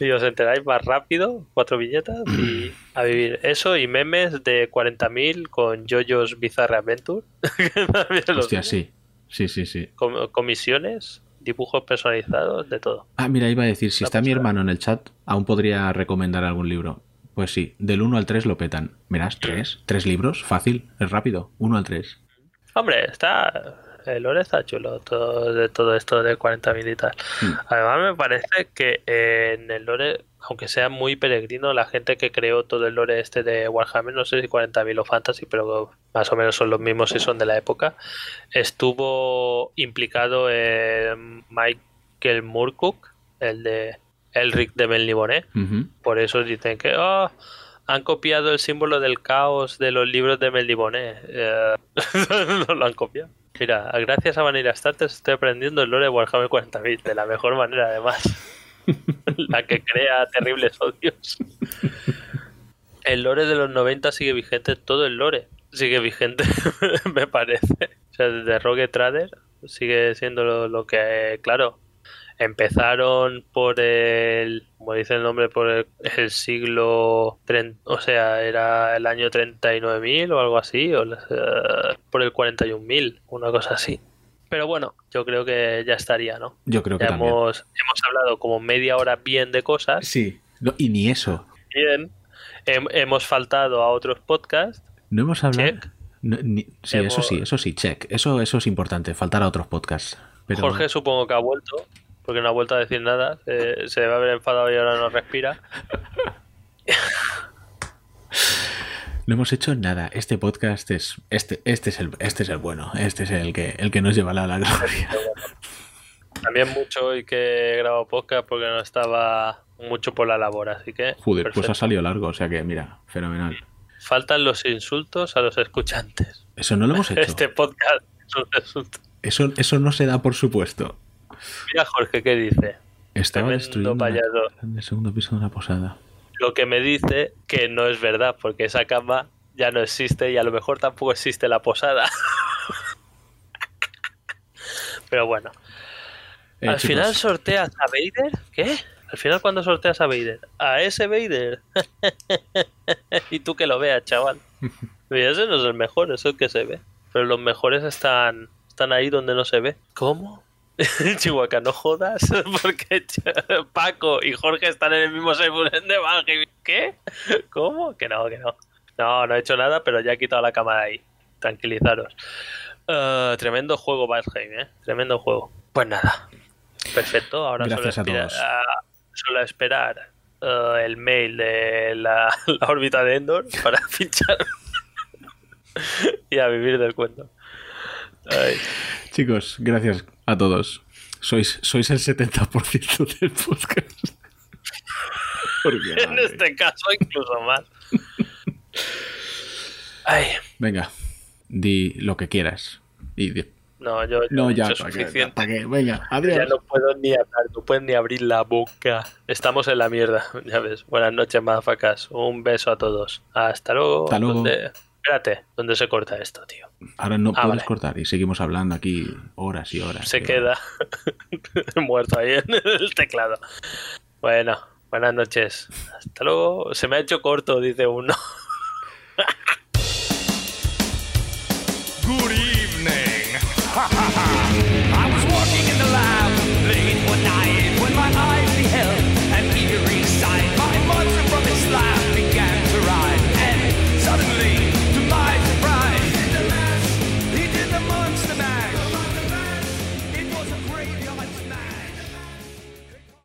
Y os enteráis más rápido, cuatro viñetas y a vivir. Eso y memes de 40.000 con JoJo's Bizarre Adventure. (laughs) Hostia, sí. Sí, sí, sí. Com- comisiones, dibujos personalizados, de todo. Ah, mira, iba a decir, si está mi hermano en el chat, aún podría recomendar algún libro. Pues sí, del 1 al 3 lo petan. Verás, ¿tres? ¿Tres libros? Fácil, es rápido. 1 al 3. Hombre, está. El lore está chulo, todo, de todo esto de 40.000 y tal. Mm. Además, me parece que en el lore, aunque sea muy peregrino, la gente que creó todo el lore este de Warhammer, no sé si 40.000 o Fantasy, pero más o menos son los mismos y son de la época, estuvo implicado en Michael Moorcook, el de Elric de Melniboné. Ujú. Por eso dicen que "Oh, han copiado el símbolo del caos de los libros de Meldiboné. Eh, (laughs) no lo han copiado. Mira, gracias a Vanilla Starters estoy aprendiendo el lore de Warhammer 40.000 de la mejor manera, además. (laughs) la que crea terribles odios. El lore de los 90 sigue vigente, todo el lore sigue vigente, (laughs) me parece. O sea, desde Rogue Trader sigue siendo lo, lo que, claro, empezaron por el, como dice el nombre, por el, el siglo, tren- o sea, era el año 39.000 o algo así, o eh, por el 41.000, una cosa así. Pero bueno, yo creo que ya estaría, ¿no? Yo creo que Ya también. hemos, hemos hablado como media hora bien de cosas, Sí, no, y ni eso. bien, Hem- hemos faltado a otros podcasts. No hemos hablado. Check. No, ni- sí, Hemos- eso sí, eso sí, check. Eso, eso es importante, faltar a otros podcasts. Pero Jorge supongo que ha vuelto, porque no ha vuelto a decir nada. Se, se debe haber enfadado y ahora no respira. no hemos hecho nada. Este podcast es. Este, este es el, este es el bueno. Este es el que, el que nos llevará a la gloria. También mucho hoy que he grabado podcast porque no estaba mucho por la labor, así que... Joder, pues ha salido largo, o sea que mira, fenomenal. Faltan los insultos a los escuchantes. Eso no lo hemos hecho. Este podcast es un insulto. Eso, eso no se da por supuesto. Mira Jorge qué dice. Estaba destruyendo en el segundo piso de una posada. Lo que me dice que no es verdad, porque esa cama ya no existe y a lo mejor tampoco existe la posada. (laughs) Pero bueno. Eh, Al chicos, final sorteas a Vader. ¿Qué? Al final cuando sorteas a Vader. A ese Vader. (laughs) y tú que lo veas, chaval. (laughs) Y ese no es el mejor, eso es el que se ve. Pero los mejores están, están ahí donde no se ve. ¿Cómo? (laughs) Chihuahua, no jodas, (laughs) porque (laughs) Paco y Jorge están en el mismo server de Valheim. ¿Qué? ¿Cómo? Que no, que no. No, no he hecho nada, pero ya he quitado la cámara ahí. Tranquilizaros. Eh, tremendo juego Valheim, ¿eh? Tremendo juego. Pues nada. Perfecto, ahora Gracias solo, a espera- todos. a- solo esperar eh, el mail de la, la órbita de Endor para pinchar y a vivir del cuento. Ay. Chicos, gracias a todos. Sois, sois el 70% del podcast. Porque, (laughs) En madre. este caso, incluso más. Ay, Venga, di lo que quieras. Y di- no, yo, yo No, he ya, ¿para suficiente. ¿Para qué? Venga, adiós. Ya no puedo ni hablar, no puedo ni abrir la boca. Estamos en la mierda, (laughs) ya ves. Buenas noches, madafacas. Un beso a todos. Hasta luego. Hasta luego. ¿Dónde- espérate, ¿dónde se corta esto, tío? Ahora no ah, puedes cortar y seguimos hablando aquí horas y horas. Se queda (laughs) muerto ahí en el teclado. Bueno, buenas noches. Hasta luego. Se me ha hecho corto, dice uno.